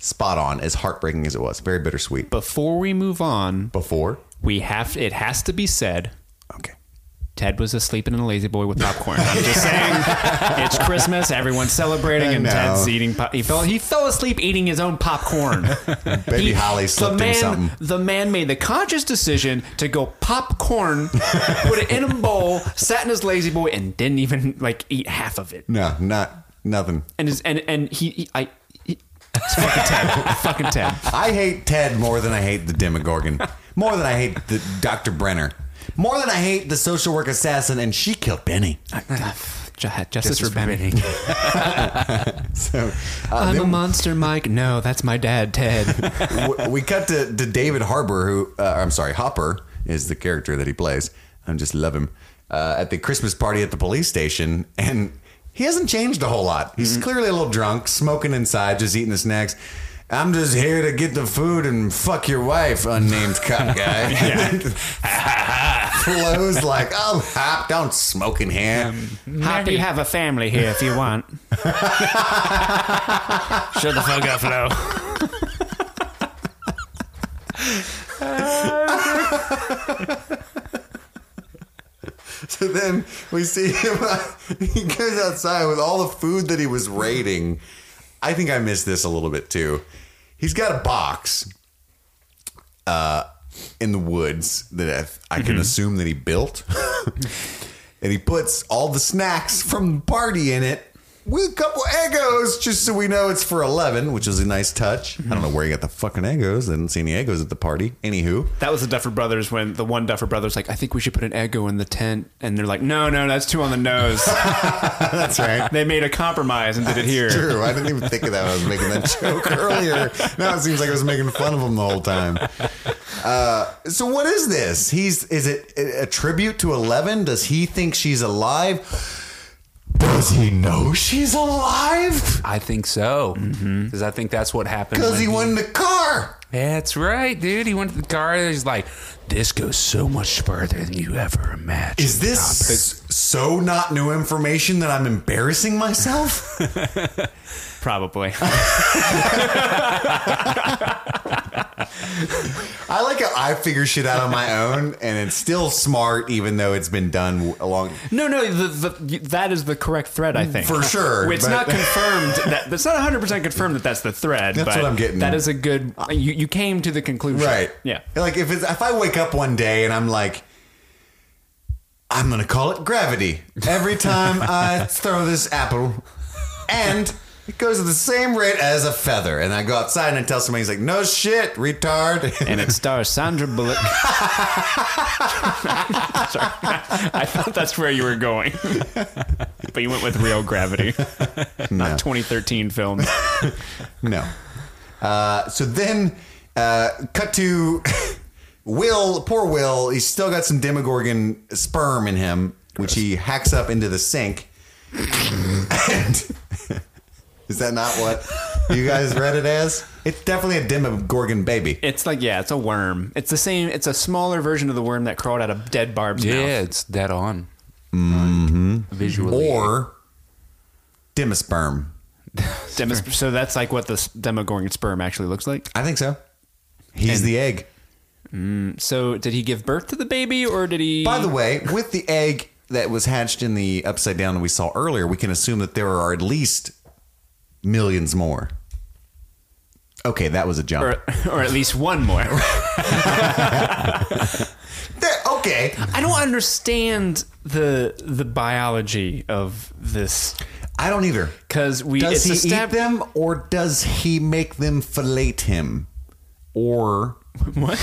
spot on, as heartbreaking as it was. Very bittersweet. Before we move on, Before, we have it has to be said. okay. Ted was asleep in a lazy boy with popcorn. I'm just saying, it's Christmas. Everyone's celebrating, I and know. Ted's eating. Pop- he fell. He fell asleep eating his own popcorn. Baby He- Holly the slipped man, him something. The man made the conscious decision to go popcorn, put it in a bowl, sat in his lazy boy, and didn't even like eat half of it. No, not nothing. And his, and and he, he I. It's fucking Ted. fucking Ted. I hate Ted more than I hate the Demogorgon. More than I hate the Dr. Brenner. More than I hate the social work assassin, and she killed Benny. Ju- Justice, for Benny. So uh, I'm then a monster, Mike. No, that's my dad, Ted. w- we cut to, to David Harbour, who uh, I'm sorry, Hopper is the character that he plays. I just love him uh, at the Christmas party at the police station, and he hasn't changed a whole lot. He's mm-hmm. clearly a little drunk, smoking inside, just eating the snacks. I'm just here to get the food and fuck your wife, unnamed cop guy. Flo's like, oh, Hop, don't smoke in here. Um, hop, you have a family here if you want. Shut the fuck up, Flo. So then we see him. he goes outside with all the food that he was raiding. I think I missed this a little bit too. he's got a box uh, in the woods that I, I can assume that he built, and he puts all the snacks from the party in it. With a couple Eggos, just so we know it's for 11, which is a nice touch. I don't know where you got the fucking Eggos. I didn't see any Eggos at the party. Anywho, That was the Duffer Brothers when the one Duffer Brothers like, I think we should put an Eggo in the tent, and they're like, No, no, that's too on the nose. that's right. they made a compromise and did it here. True. I didn't even think of that when I was making that joke earlier. Now it seems like I was making fun of him the whole time. Uh, so what is this? He's is it a tribute to Eleven? Does he think she's alive? Does he know she's alive? I think so mm-hmm. because I think that's what happened. Because when he won the car. That's right, dude. He went to the car. and He's like, "This goes so much further than you ever imagined." Is this so not new information that I'm embarrassing myself? Probably. I like how I figure shit out on my own, and it's still smart, even though it's been done a along. No, no, the, the, that is the correct thread, I think. For sure, It's but- not confirmed. That, that's not 100% confirmed that that's the thread. That's but what I'm getting. That is a good. You, you came to the conclusion. Right. Yeah. Like if it's, if I wake up one day and I'm like, I'm gonna call it gravity every time I throw this apple, and it goes at the same rate as a feather. And I go outside and I tell somebody, he's like, "No shit, retard." And it stars Sandra Bullock. Sorry. I thought that's where you were going. but you went with real gravity, not 2013 film. no. Uh, so then, uh, cut to Will. Poor Will. He's still got some Demogorgon sperm in him, which he hacks up into the sink. and is that not what you guys read it as? It's definitely a Demogorgon baby. It's like, yeah, it's a worm. It's the same, it's a smaller version of the worm that crawled out of dead Barb's Yeah, mouth. Yeah, it's dead on. Mm-hmm. Visually, Or Demisperm. Demis- so that's like what the s- Demogorgon sperm actually looks like. I think so. He's And- the egg. So did he give birth to the baby or did he? By the way, with the egg that was hatched in the upside down that we saw earlier, we can assume that there are at least millions more. Okay, that was a jump. or, or at least one more. Okay. I don't understand the the biology of this I don't either. because we Does he stab- eat them or does he make them fillet him? Or What?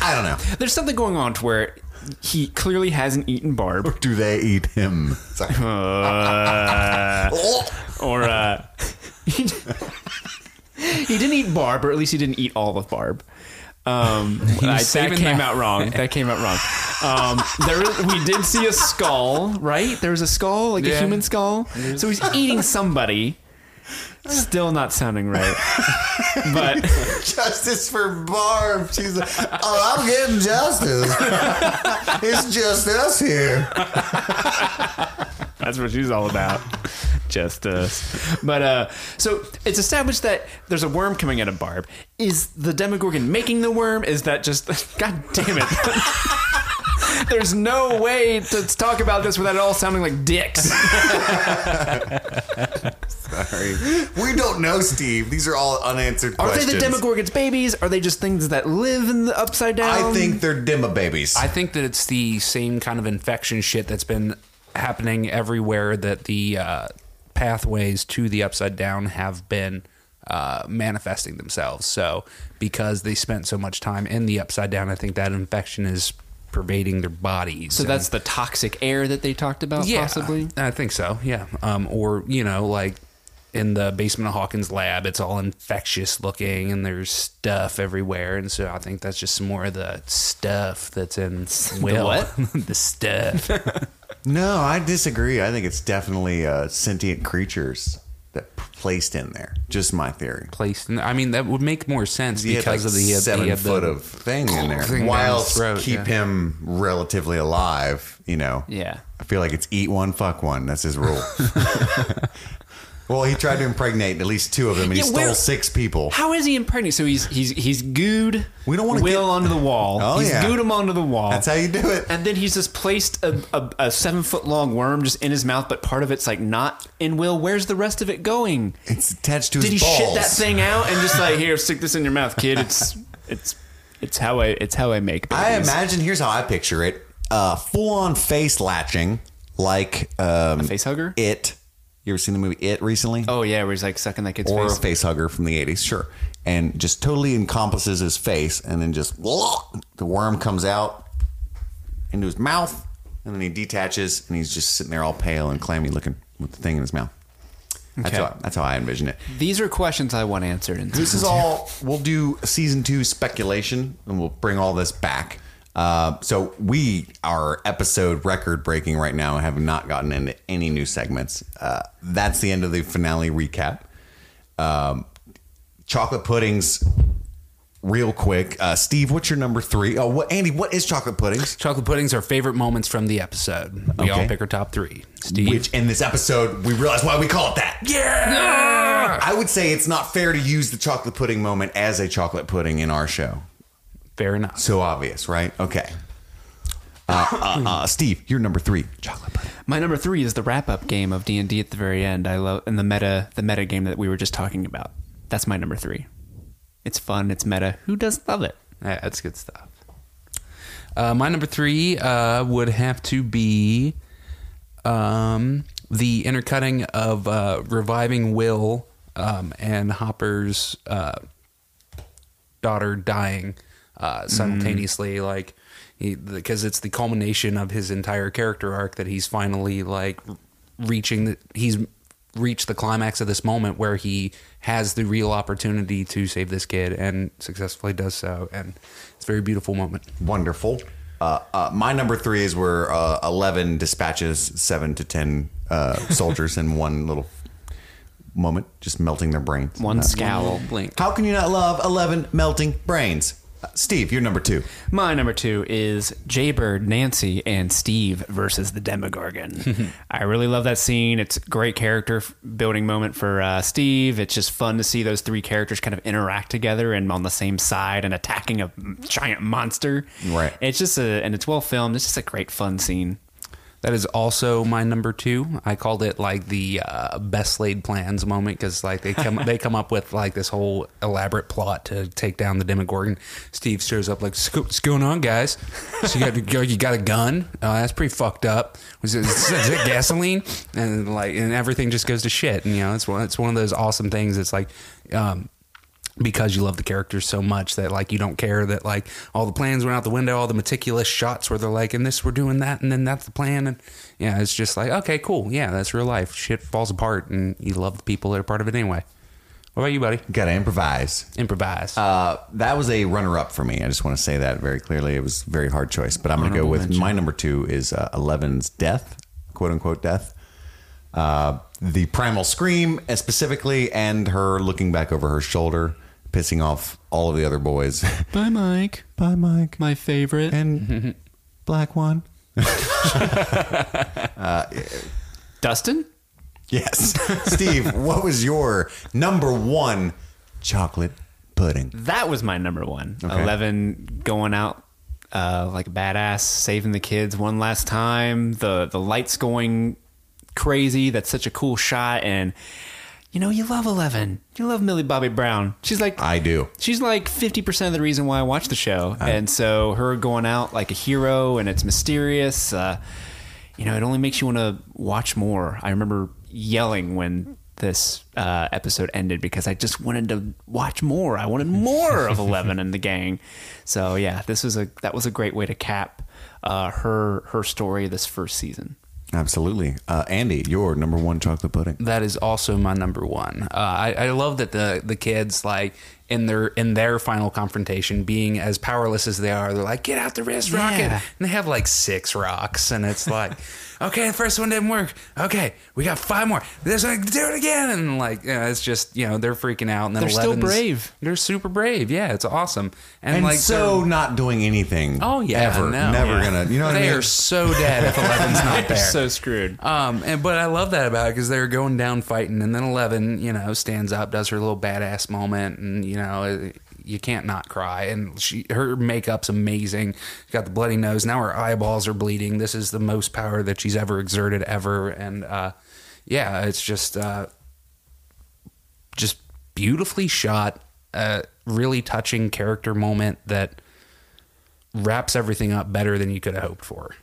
I don't know. There's something going on to where he clearly hasn't eaten Barb, Do they eat him? Sorry. uh, or uh, he, he didn't eat Barb, or at least he didn't eat all of Barb. Um, I, that came that. out wrong. That came out wrong. Um, there, is- we did see a skull, right? There was a skull, like a human skull. So he's eating somebody. Still not sounding right, but justice for Barb. She's like, oh, I'm getting justice. it's just us here. That's what she's all about. Justice. But uh so it's established that there's a worm coming out of Barb. Is the Demogorgon making the worm? Is that just God damn it. There's no way to talk about this without it all sounding like dicks. Sorry. We don't know, Steve. These are all unanswered Are questions. they the Demogorgon's babies? Are they just things that live in the upside down? I think they're Dema babies. I think that it's the same kind of infection shit that's been happening everywhere that the uh, pathways to the upside down have been uh, manifesting themselves. So, because they spent so much time in the upside down, I think that infection is pervading their bodies. so And- that's the toxic air that they talked about, yeah, possibly. I think so. Yeah. Um, or you know, like in the basement of Hawkins' lab, it's all infectious looking, and there's stuff everywhere, and so I think that's just some more of the stuff that's in Will. what? the stuff. no, I disagree. I think it's definitely uh, sentient creatures that p- placed in there. Just my theory. placed. In, I mean, that would make more sense He had because like of the he had- seven he had the- foot of thing in there. thing down Whilst his throat, keep yeah. him relatively alive, you know. Yeah. I feel like it's eat one, fuck one. That's his rule. Well, he tried to impregnate at least two of them, and Yeah, he stole where- six people. How is he impregnated? So he's he's he's gooed. We don't wanna Will get- onto the wall. Oh, he's yeah. gooed him onto the wall. That's how you do it. And then he's just placed a, a, a seven foot long worm just in his mouth, but part of it's like not in Will. Where's the rest of it going? It's attached to his. Did he balls. shit that thing out and just like here, stick this in your mouth, kid? It's it's it's how I it's how I make babies. I imagine. Here's how I picture it: uh, full on face latching, like um, a face hugger. It. You ever seen the movie It recently? Oh yeah, where he's like sucking that kid's or face. a face hugger from the 80s, sure. And just totally encompasses his face, and then just the worm comes out into his mouth, and then he detaches, and he's just sitting there all pale and clammy looking with the thing in his mouth. That's, Okay. how, that's how I envision it. These are questions I want answered. In This is all, we'll do season two speculation, and we'll bring all this back. Uh, so we are episode record breaking right now and have not gotten into any new segments. Uh, that's the end of the finale recap. Um, chocolate puddings, real quick. Uh, Steve, what's your number three? Oh, what, Andy, what is chocolate puddings? Chocolate puddings are favorite moments from the episode. We all pick our top three. Steve. Which in this episode we realize why we call it that. yeah. I would say it's not fair to use the chocolate pudding moment as a chocolate pudding in our show. Fair enough. So obvious, right? Okay. Uh, uh, uh, Steve, you're number three. Chocolate pudding. My number three is the wrap up game of D and D at the very end. I love and the meta the meta game that we were just talking about. That's my number three. It's fun. It's meta. Who doesn't love it? Yeah, that's good stuff. Uh, my number three uh, would have to be um, the intercutting of uh, reviving Will um, and Hopper's uh, daughter dying uh, simultaneously, like because it's the culmination of his entire character arc that he's finally like reaching. The, he's reached the climax of this moment where he has the real opportunity to save this kid and successfully does so, and it's a very beautiful moment. Wonderful. Uh, uh, my number three is where uh, 11 dispatches seven to 10 uh, soldiers in one little moment, just melting their brains. One Uh, scowl. blink. How can you not love 11 melting brains? Steve, you're number two. My number two is Jaybird, Nancy, and Steve versus the Demogorgon. I really love that scene. It's a great character building moment for uh, Steve. It's just fun to see those three characters kind of interact together and on the same side and attacking a giant monster. Right. It's just a and it's well filmed. It's just a great fun scene. That is also my number two. I called it like the uh, best laid plans moment because like they come they come up with like this whole elaborate plot to take down the Demogorgon. Steve shows up like, "What's going on, guys? So you got you got a gun? Uh, that's pretty fucked up. Was it, is it gasoline? And like and everything just goes to shit. And you know it's one it's one of those awesome things. It's like. Um, because you love the characters so much that like you don't care that like all the plans went out the window, all the meticulous shots where they're like, and this we're doing that, and then that's the plan, and yeah, it's just like okay, cool, yeah, that's real life. Shit falls apart, and you love the people that are part of it anyway. What about you, buddy? Got to improvise. Improvise. Uh, that was a runner up for me. I just want to say that very clearly. It was a very hard choice, but I'm going to go with my number two is uh, Eleven's death, quote unquote death. Uh, the primal scream, uh, specifically, and her looking back over her shoulder, pissing off all of the other boys. Bye, Mike. Bye, Mike. My favorite. and Black One. Dustin. Yes. Steve, what was your number one chocolate pudding? That was my number one. Okay. Eleven going out uh, like a badass, saving the kids one last time. The the lights going crazy. That's such a cool shot. And you know, you love Eleven. You love Millie Bobby Brown. She's like I do. She's like 50% of the reason why I watch the show. and so her going out like a hero and it's mysterious, uh, you know, it only makes you want to watch more. I remember yelling when this uh, episode ended because I just wanted to watch more. I wanted more of Eleven and the gang. So yeah, this was a that was a great way to cap uh, her her story this first season. Absolutely. Uh, Andy, your number one chocolate pudding. that is also my number one. Uh, I, I love that the the kids like in their in their final confrontation, being as powerless as they are, they're like, "Get out the wrist rocket!" And they have like six rocks, and it's like, "Okay, the first one didn't work. Okay, we got five more. This one, do it again." And like, yeah, it's just you know they're freaking out, and then They're still brave. They're super brave. Yeah, it's awesome, and, and like so not doing anything. Oh yeah, ever, no. never Yeah. gonna. You know what they I mean? are so dead if Eleven's not there. so screwed. Um, and but I love that about it because they're going down fighting, and then Eleven, you know, stands up, does her little badass moment, and you know, you can't not cry. And she, her makeup's amazing. She's got the bloody nose. Now her eyeballs are bleeding. This is the most power that she's ever exerted ever, and uh, yeah, it's just uh, just beautifully shot. A really touching character moment that wraps everything up better than you could have hoped for.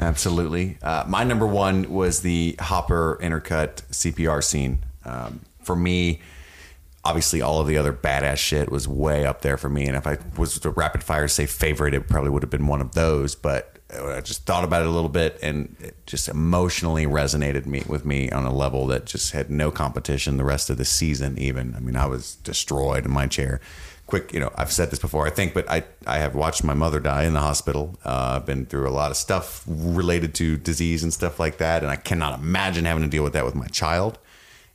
Absolutely. Uh, my number one was the Hopper intercut CPR scene. Um, for me, obviously, all of the other badass shit was way up there for me. And if I was to rapid fire say favorite, it probably would have been one of those. But I just thought about it a little bit, and it just emotionally resonated me with me on a level that just had no competition the rest of the season. Even I mean, I was destroyed in my chair quick, you know, I've said this before, I think, but I, I have watched my mother die in the hospital. Uh, I've been through a lot of stuff related to disease and stuff like that. And I cannot imagine having to deal with that with my child.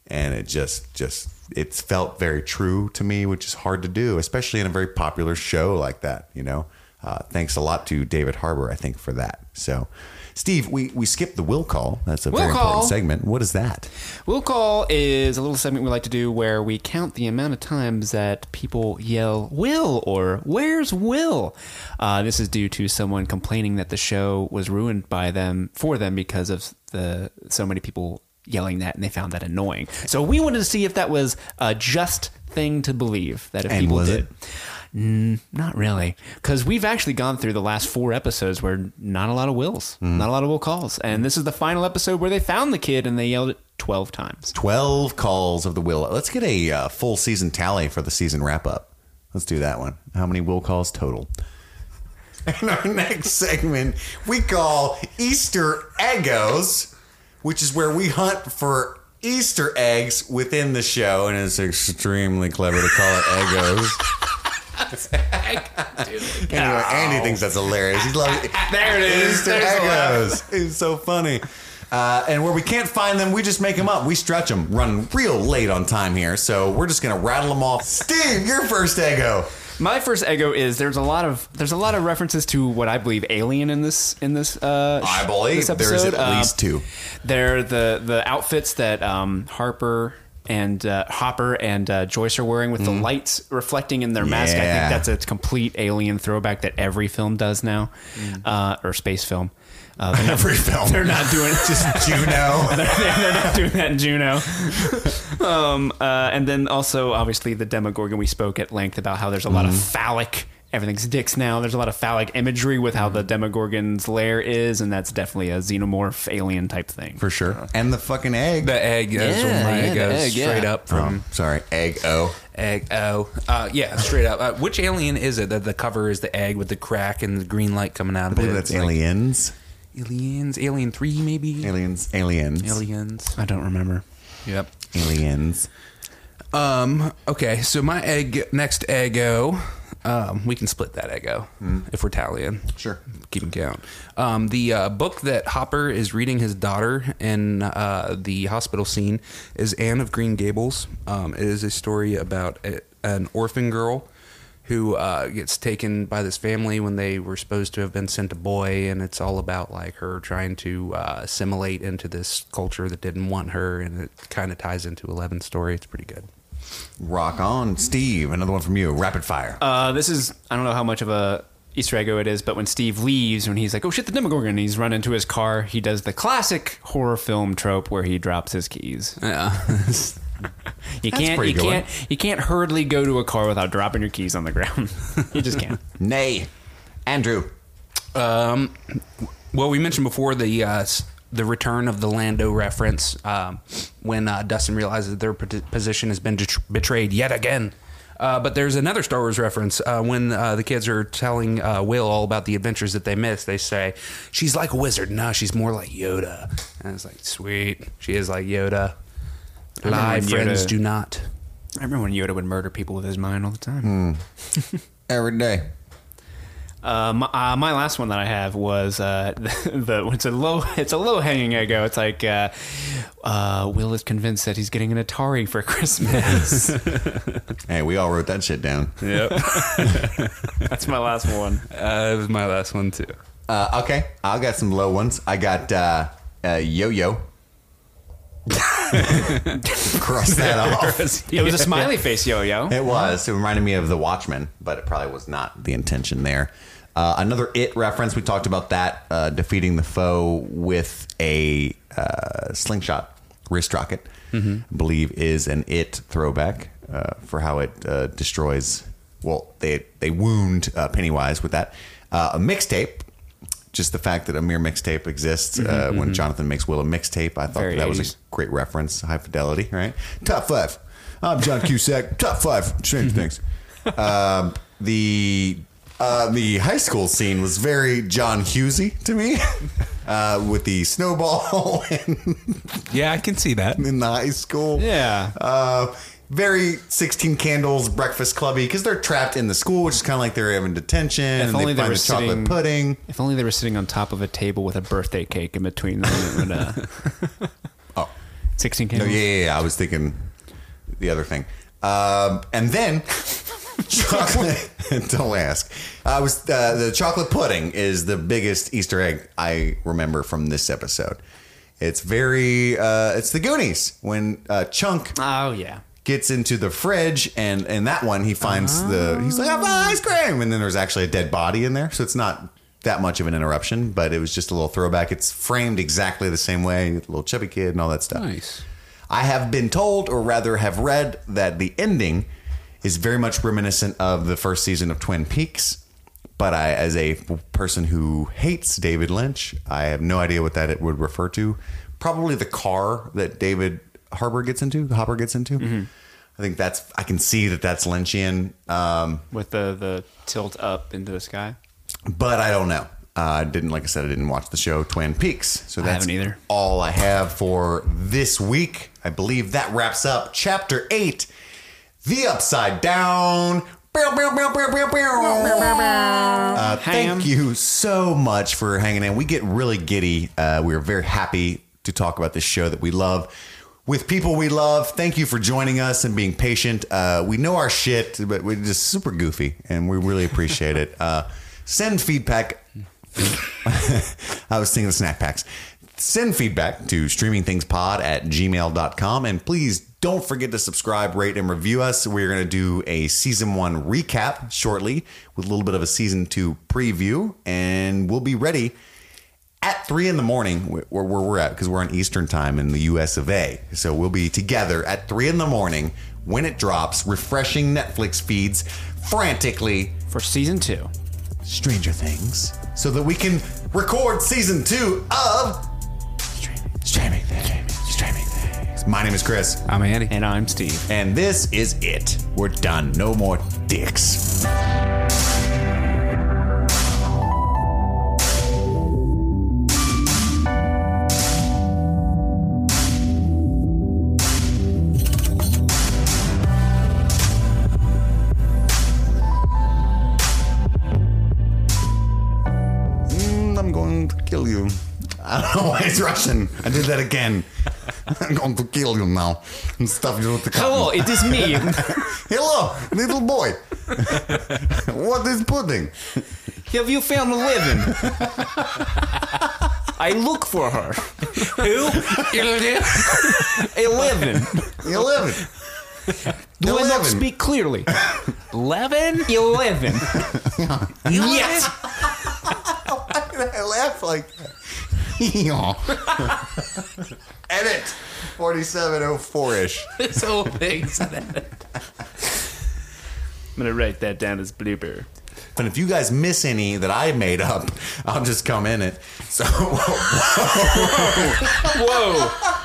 And it just, just, it's felt very true to me, which is hard to do, especially in a very popular show like that, you know? Uh, thanks a lot to David Harbour, I think, for that. So, Steve, we, we skipped the will call. That's a Will very call. important segment. What is that? Will call is a little segment we like to do where we count the amount of times that people yell "Will" or "Where's Will." Uh, this is due to someone complaining that the show was ruined by them for them because of the so many people yelling that, and they found that annoying. So we wanted to see if that was a just thing to believe that if And people was did. it? Mm, not really, because we've actually gone through the last four episodes where not a lot of wills, Mm. not a lot of will calls, and this is the final episode where they found the kid and they yelled it twelve times. 12 calls of the will. Let's get a uh, full season tally for the season wrap up. Let's do that one. How many will calls total? And our next segment we call Easter Eggos, which is where we hunt for Easter eggs within the show, and it's extremely clever to call it Eggos. anyway, Andy thinks that's hilarious. He loves it. There it is. Easter There's. Eggos. It's so funny. Uh, and where we can't find them, we just make them up. We stretch them, run real late on time here. So we're just going to rattle them off. Steve, your first Eggo. My first ego is there's a lot of there's a lot of references to what I believe alien in this in this. Uh, I believe this there's episode. at Uh, least two. They're the the outfits that um, Harper and uh, Hopper and uh, Joyce are wearing with the lights reflecting in their mask. I Mm-hmm. Think that's a complete alien throwback that every film does now, uh, or space film. Uh, they're not- Every film. They're not doing it. Just Juno. they're not doing that in Juno. um, uh, and then also, obviously, the Demogorgon. We spoke at length about how there's a lot of Mm-hmm. phallic. Everything's dicks now. There's a lot of phallic imagery with how the Demogorgon's lair is, and that's definitely a xenomorph alien type thing. For sure. And the fucking egg. The egg, that's Yeah, my yeah, egg the goes egg, yeah. straight up from Um, sorry, egg O. egg. O. uh, yeah, straight up. Uh, which alien is it that the cover is the egg with the crack and the green light coming out I of believe it? that's It's like aliens. Aliens, Alien Three, maybe. Aliens. Aliens. Aliens. I don't remember. Yep. Aliens. Um. Okay. So my egg next eggo. Um, we can split that eggo if we're tallying. Sure. Keeping count. Um, the uh, book that Hopper is reading his daughter in uh, the hospital scene is Anne of Green Gables. Um, it is a story about a, an orphan girl who uh, gets taken by this family when they were supposed to have been sent a boy, and it's all about like her trying to uh, assimilate into this culture that didn't want her, and it kind of ties into Eleven's story. It's pretty good. Rock on. Steve, another one from you. Rapid fire. Uh, this is I don't know how much of a Easter egg it is, but when Steve leaves, when he's like, "Oh shit, the Demogorgon," and he's run into his car, he does the classic horror film trope where he drops his keys. Yeah. You That's can't, pretty you good can't, you can't hurriedly go to a car without dropping your keys on the ground. you just can't. Nay. Andrew. Um, well, we mentioned before the uh, s- the return of the Lando reference um, when uh, Dustin realizes their pot- position has been det- betrayed yet again. Uh, but there's another Star Wars reference uh, when uh, the kids are telling uh, Will all about the adventures that they missed. They say she's like a wizard. No, she's more like Yoda. And it's like sweet. She is like Yoda. Remember Lie, friends Yoda- do not. I remember when Yoda would murder people with his mind all the time. Every day. Uh, my, uh, my last one that I have was uh, the, the it's a low it's a low hanging ego. It's like uh, uh, Will is convinced that he's getting an Atari for Christmas. Hey, we all wrote that shit down. Yep. That's my last one. uh, it was my last one too. Uh, okay, I got some low ones. I got uh, uh, Yo Yo. Cross that off. It was a smiley face yo-yo. It was. It reminded me of The Watchmen, but it probably was not the intention there. Uh, another It reference. We talked about that uh, defeating the foe with a uh, slingshot wrist rocket. I believe is an It throwback uh, for how it uh, destroys. Well, they they wound uh, Pennywise with that. Uh, a mixtape. Just the fact that a mere mixtape exists uh, when Jonathan makes Will a mixtape, I thought Very that was a great reference. High fidelity, right? Top five. I'm John Cusack. Top five strange Things. Um, the uh, the high school scene was very John Hughesy to me, uh, with the snowball Yeah, I can see that. in the high school. Yeah. Uh, very 16 candles breakfast clubby because they're trapped in the school, which is kind of like they're having detention. If and only they they find were the chocolate sitting- pudding. If only they were sitting on top of a table with a birthday cake in between them. Would, uh, Oh, 16 no, candles. yeah, yeah, yeah. I was thinking the other thing. Um, and then chocolate. don't ask. I was uh, the chocolate pudding is the biggest Easter egg I remember from this episode. It's very. Uh, it's the Goonies when uh, Chunk Oh, yeah. Gets into the fridge and and that one he finds the he's like I have ice cream! And then there's actually a dead body in there so it's not that much of an interruption but it was just a little throwback. It's framed exactly the same way little chubby kid and all that stuff. Nice. I have been told or rather have read that the ending is very much reminiscent of the first season of Twin Peaks but I as a person who hates David Lynch I have no idea what that it would refer to. Probably the car that David Harbour gets into the Hopper gets into I think that's I can see that that's Lynchian, um, With the, the tilt up into the sky. but I don't know. Uh, I didn't, like I said, I didn't watch the show Twin Peaks, so I that's haven't either. all I have for this week. I believe that wraps up Chapter Eight, The Upside Down. Uh, thank you so much for hanging in. We get really giddy. Uh, we are very happy to talk about this show that we love with people we love. Thank you for joining us and being patient. Uh, we know our shit, but we're just super goofy and we really appreciate it. Uh, send feedback. I was thinking of snack packs. Send feedback to streamingthingspod at gmail.com and please don't forget to subscribe, rate, and review us. We're going to do a season one recap shortly with a little bit of a season two preview, and we'll be ready at three in the morning where, where we're at because we're on Eastern time in the US of A. So we'll be together at three in the morning when it drops, refreshing Netflix feeds frantically For season two. Stranger Things so that we can record season two of Streaming, Streaming Things. Streaming Things. My name is Chris, I'm Andy. And I'm Steve. and this is it. We're done. No more dicks. Going to kill you. I don't know why it's Russian. I did that again. I'm going to kill you now and stuff you with the Hello, cotton. it is me. Hello, little boy. what is pudding? Have you found Eleven? I look for her. Who? Eleven. Eleven. Do I not Eleven. speak clearly? Eleven? Eleven. yes. I laugh like that. Edit. 4704 ish. This whole thing's I'm gonna write that down as blooper. And if you guys miss any that I made up, I'll just come in it. So, Whoa!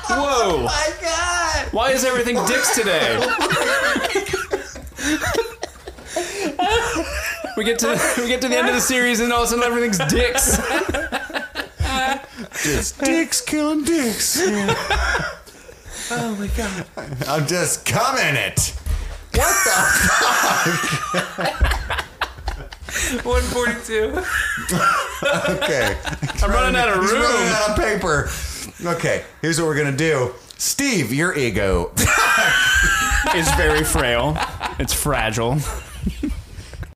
Whoa! Oh my God. Why is everything dicks today? we get to we get to the end of the series, and all of a sudden everything's dicks. Just dicks killing dicks. oh my god! I'm just coming it. What the fuck? 142. okay. I'm running out of room. running out of paper. Okay, here's what we're gonna do. Steve, your ego. is very frail. It's fragile.